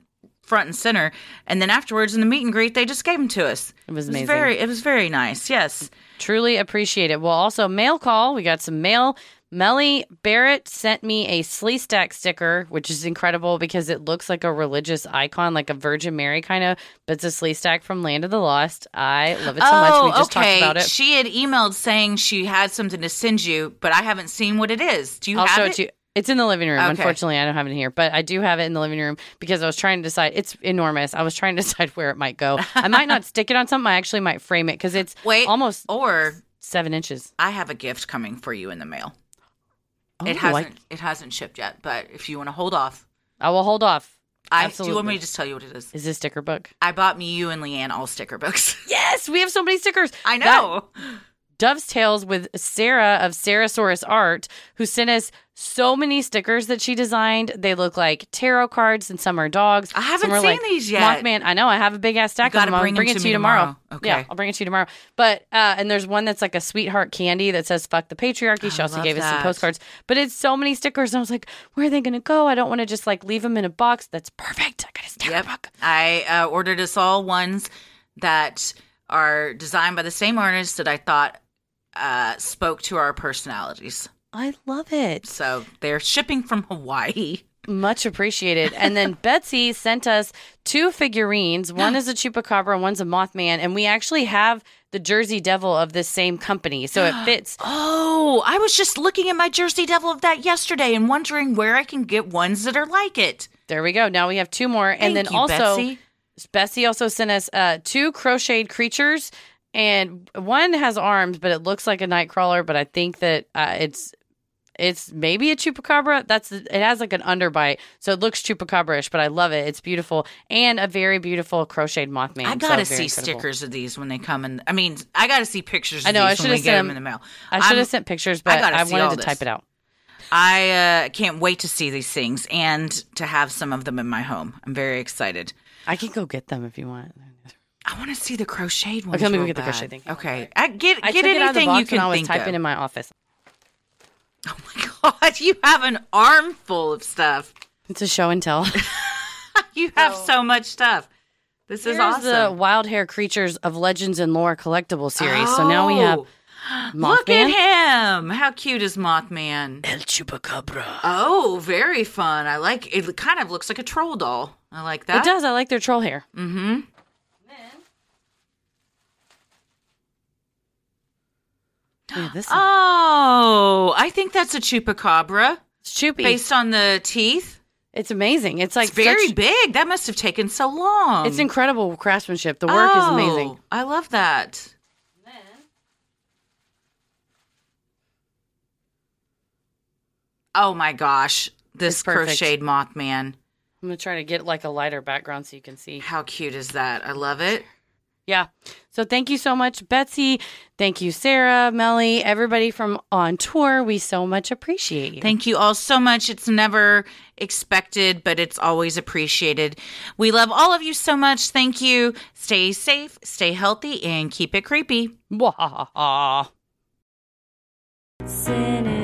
[SPEAKER 3] front and center. And then afterwards in the meet and greet, they just gave them to us.
[SPEAKER 1] It was
[SPEAKER 3] It
[SPEAKER 1] amazing.
[SPEAKER 3] was very, it was very nice. Yes.
[SPEAKER 1] Truly appreciate it. Well, also mail call. We got some mail. Melly Barrett sent me a Sleestak sticker, which is incredible because it looks like a religious icon, like a Virgin Mary kind of, but it's a Sleestak from Land of the Lost. I love it so much. We oh, just
[SPEAKER 3] Oh, okay.
[SPEAKER 1] talked about it.
[SPEAKER 3] She had emailed saying she had something to send you, but I haven't seen what it is. Do you
[SPEAKER 1] I'll
[SPEAKER 3] have
[SPEAKER 1] show
[SPEAKER 3] it?
[SPEAKER 1] it to you. It's in the living room.
[SPEAKER 3] Okay.
[SPEAKER 1] Unfortunately, I don't have it here, but I do have it in the living room because I was trying to decide. It's enormous. I was trying to [laughs] decide where it might go. I might not stick it on something. I actually might frame it because it's
[SPEAKER 3] Wait,
[SPEAKER 1] almost
[SPEAKER 3] or
[SPEAKER 1] seven inches.
[SPEAKER 3] I have a gift coming for you in the mail.
[SPEAKER 1] Oh,
[SPEAKER 3] it hasn't it hasn't shipped yet, but if you want to hold off,
[SPEAKER 1] I will hold off.
[SPEAKER 3] I
[SPEAKER 1] Absolutely.
[SPEAKER 3] do you want me to just tell you what it is?
[SPEAKER 1] Is this sticker book?
[SPEAKER 3] I bought me, you, and Leanne all sticker books. [laughs]
[SPEAKER 1] Yes, we have so many stickers.
[SPEAKER 3] I know.
[SPEAKER 1] Dove's Tales with Sarah of Sarasaurus Art, who sent us so many stickers that she designed. They look like tarot cards, and some are dogs.
[SPEAKER 3] I haven't seen
[SPEAKER 1] like
[SPEAKER 3] these yet.
[SPEAKER 1] Mothman. I know. I have a big ass stack of them. I'll
[SPEAKER 3] bring
[SPEAKER 1] bring, it
[SPEAKER 3] to
[SPEAKER 1] you tomorrow.
[SPEAKER 3] tomorrow. Okay.
[SPEAKER 1] Yeah, I'll bring it to you tomorrow. But uh, and there's one that's like a sweetheart candy that says "fuck the patriarchy." She
[SPEAKER 3] I
[SPEAKER 1] also gave us some postcards. But it's so many stickers, and I was like, where are they going to go? I don't want to just like leave them in a box. That's perfect. I got a sticker
[SPEAKER 3] Yep.
[SPEAKER 1] book.
[SPEAKER 3] I uh, ordered us all ones that are designed by the same artist that I thought uh, spoke to our personalities.
[SPEAKER 1] I love it.
[SPEAKER 3] So they're shipping from Hawaii.
[SPEAKER 1] Much appreciated. And then [laughs] Betsy sent us two figurines. One is a chupacabra, and one's a Mothman. And we actually have the Jersey Devil of this same company, so it [gasps] fits.
[SPEAKER 3] Oh, I was just looking at my Jersey Devil of that yesterday and wondering where I can get ones that are like it.
[SPEAKER 1] There we go. Now we have two more, and
[SPEAKER 3] Thank
[SPEAKER 1] then
[SPEAKER 3] you,
[SPEAKER 1] also
[SPEAKER 3] Betsy.
[SPEAKER 1] Bessie also sent us uh, two crocheted creatures, and one has arms, but it looks like a nightcrawler. But I think that uh, it's It's maybe a chupacabra. That's it has like an underbite, so it looks chupacabra-ish, but I love it. It's beautiful and a very beautiful crocheted Mothman.
[SPEAKER 3] I gotta
[SPEAKER 1] very
[SPEAKER 3] see
[SPEAKER 1] incredible.
[SPEAKER 3] stickers of these when they come in. I mean, I gotta see pictures. Of
[SPEAKER 1] I know. I should have
[SPEAKER 3] get
[SPEAKER 1] sent
[SPEAKER 3] them in the mail.
[SPEAKER 1] I should have sent pictures, but
[SPEAKER 3] gotta
[SPEAKER 1] I, wanted to
[SPEAKER 3] this.
[SPEAKER 1] type it out.
[SPEAKER 3] I uh, can't wait to see these things and to have some of them in my home. I'm very excited.
[SPEAKER 1] I can go get them if you want.
[SPEAKER 3] I want to see the crocheted ones.
[SPEAKER 1] Okay, let me go
[SPEAKER 3] real
[SPEAKER 1] get the
[SPEAKER 3] bad.
[SPEAKER 1] crochet thing.
[SPEAKER 3] Okay, I get
[SPEAKER 1] I
[SPEAKER 3] get
[SPEAKER 1] it out of the
[SPEAKER 3] anything
[SPEAKER 1] box
[SPEAKER 3] you can
[SPEAKER 1] when I was
[SPEAKER 3] think
[SPEAKER 1] typing
[SPEAKER 3] of.
[SPEAKER 1] in my office.
[SPEAKER 3] Oh my god, you have an armful of stuff.
[SPEAKER 1] It's a show and tell. [laughs]
[SPEAKER 3] You have so much stuff. This is
[SPEAKER 1] Here's
[SPEAKER 3] awesome.
[SPEAKER 1] the Wild Hair Creatures of Legends and Lore collectible series. So now we have
[SPEAKER 3] Oh,
[SPEAKER 1] Mothman.
[SPEAKER 3] Look at him! How cute is Mothman?
[SPEAKER 1] El Chupacabra.
[SPEAKER 3] Oh, very fun. I like it. Kind of looks like a troll doll. I like that.
[SPEAKER 1] It does. I like their troll hair.
[SPEAKER 3] Mm-hmm.
[SPEAKER 1] This
[SPEAKER 3] Oh, I think that's a chupacabra.
[SPEAKER 1] It's Choopy.
[SPEAKER 3] Based on the teeth.
[SPEAKER 1] It's amazing. It's like
[SPEAKER 3] It's very
[SPEAKER 1] such-
[SPEAKER 3] big. That must have taken so long.
[SPEAKER 1] It's incredible craftsmanship. The work is amazing.
[SPEAKER 3] Oh, I love that. Oh my gosh. This crocheted Mothman.
[SPEAKER 1] I'm gonna try to get like a lighter background so you can see.
[SPEAKER 3] How cute is that? I love it.
[SPEAKER 1] Yeah. So thank you so much, Betsy. Thank you, Sarah, Melly, everybody from on tour. We so much appreciate you.
[SPEAKER 3] Thank you all so much. It's never expected, but it's always appreciated. We love all of you so much. Thank you. Stay safe, stay healthy, and keep it creepy. [laughs]
[SPEAKER 1] Wahaha.
[SPEAKER 2] Sin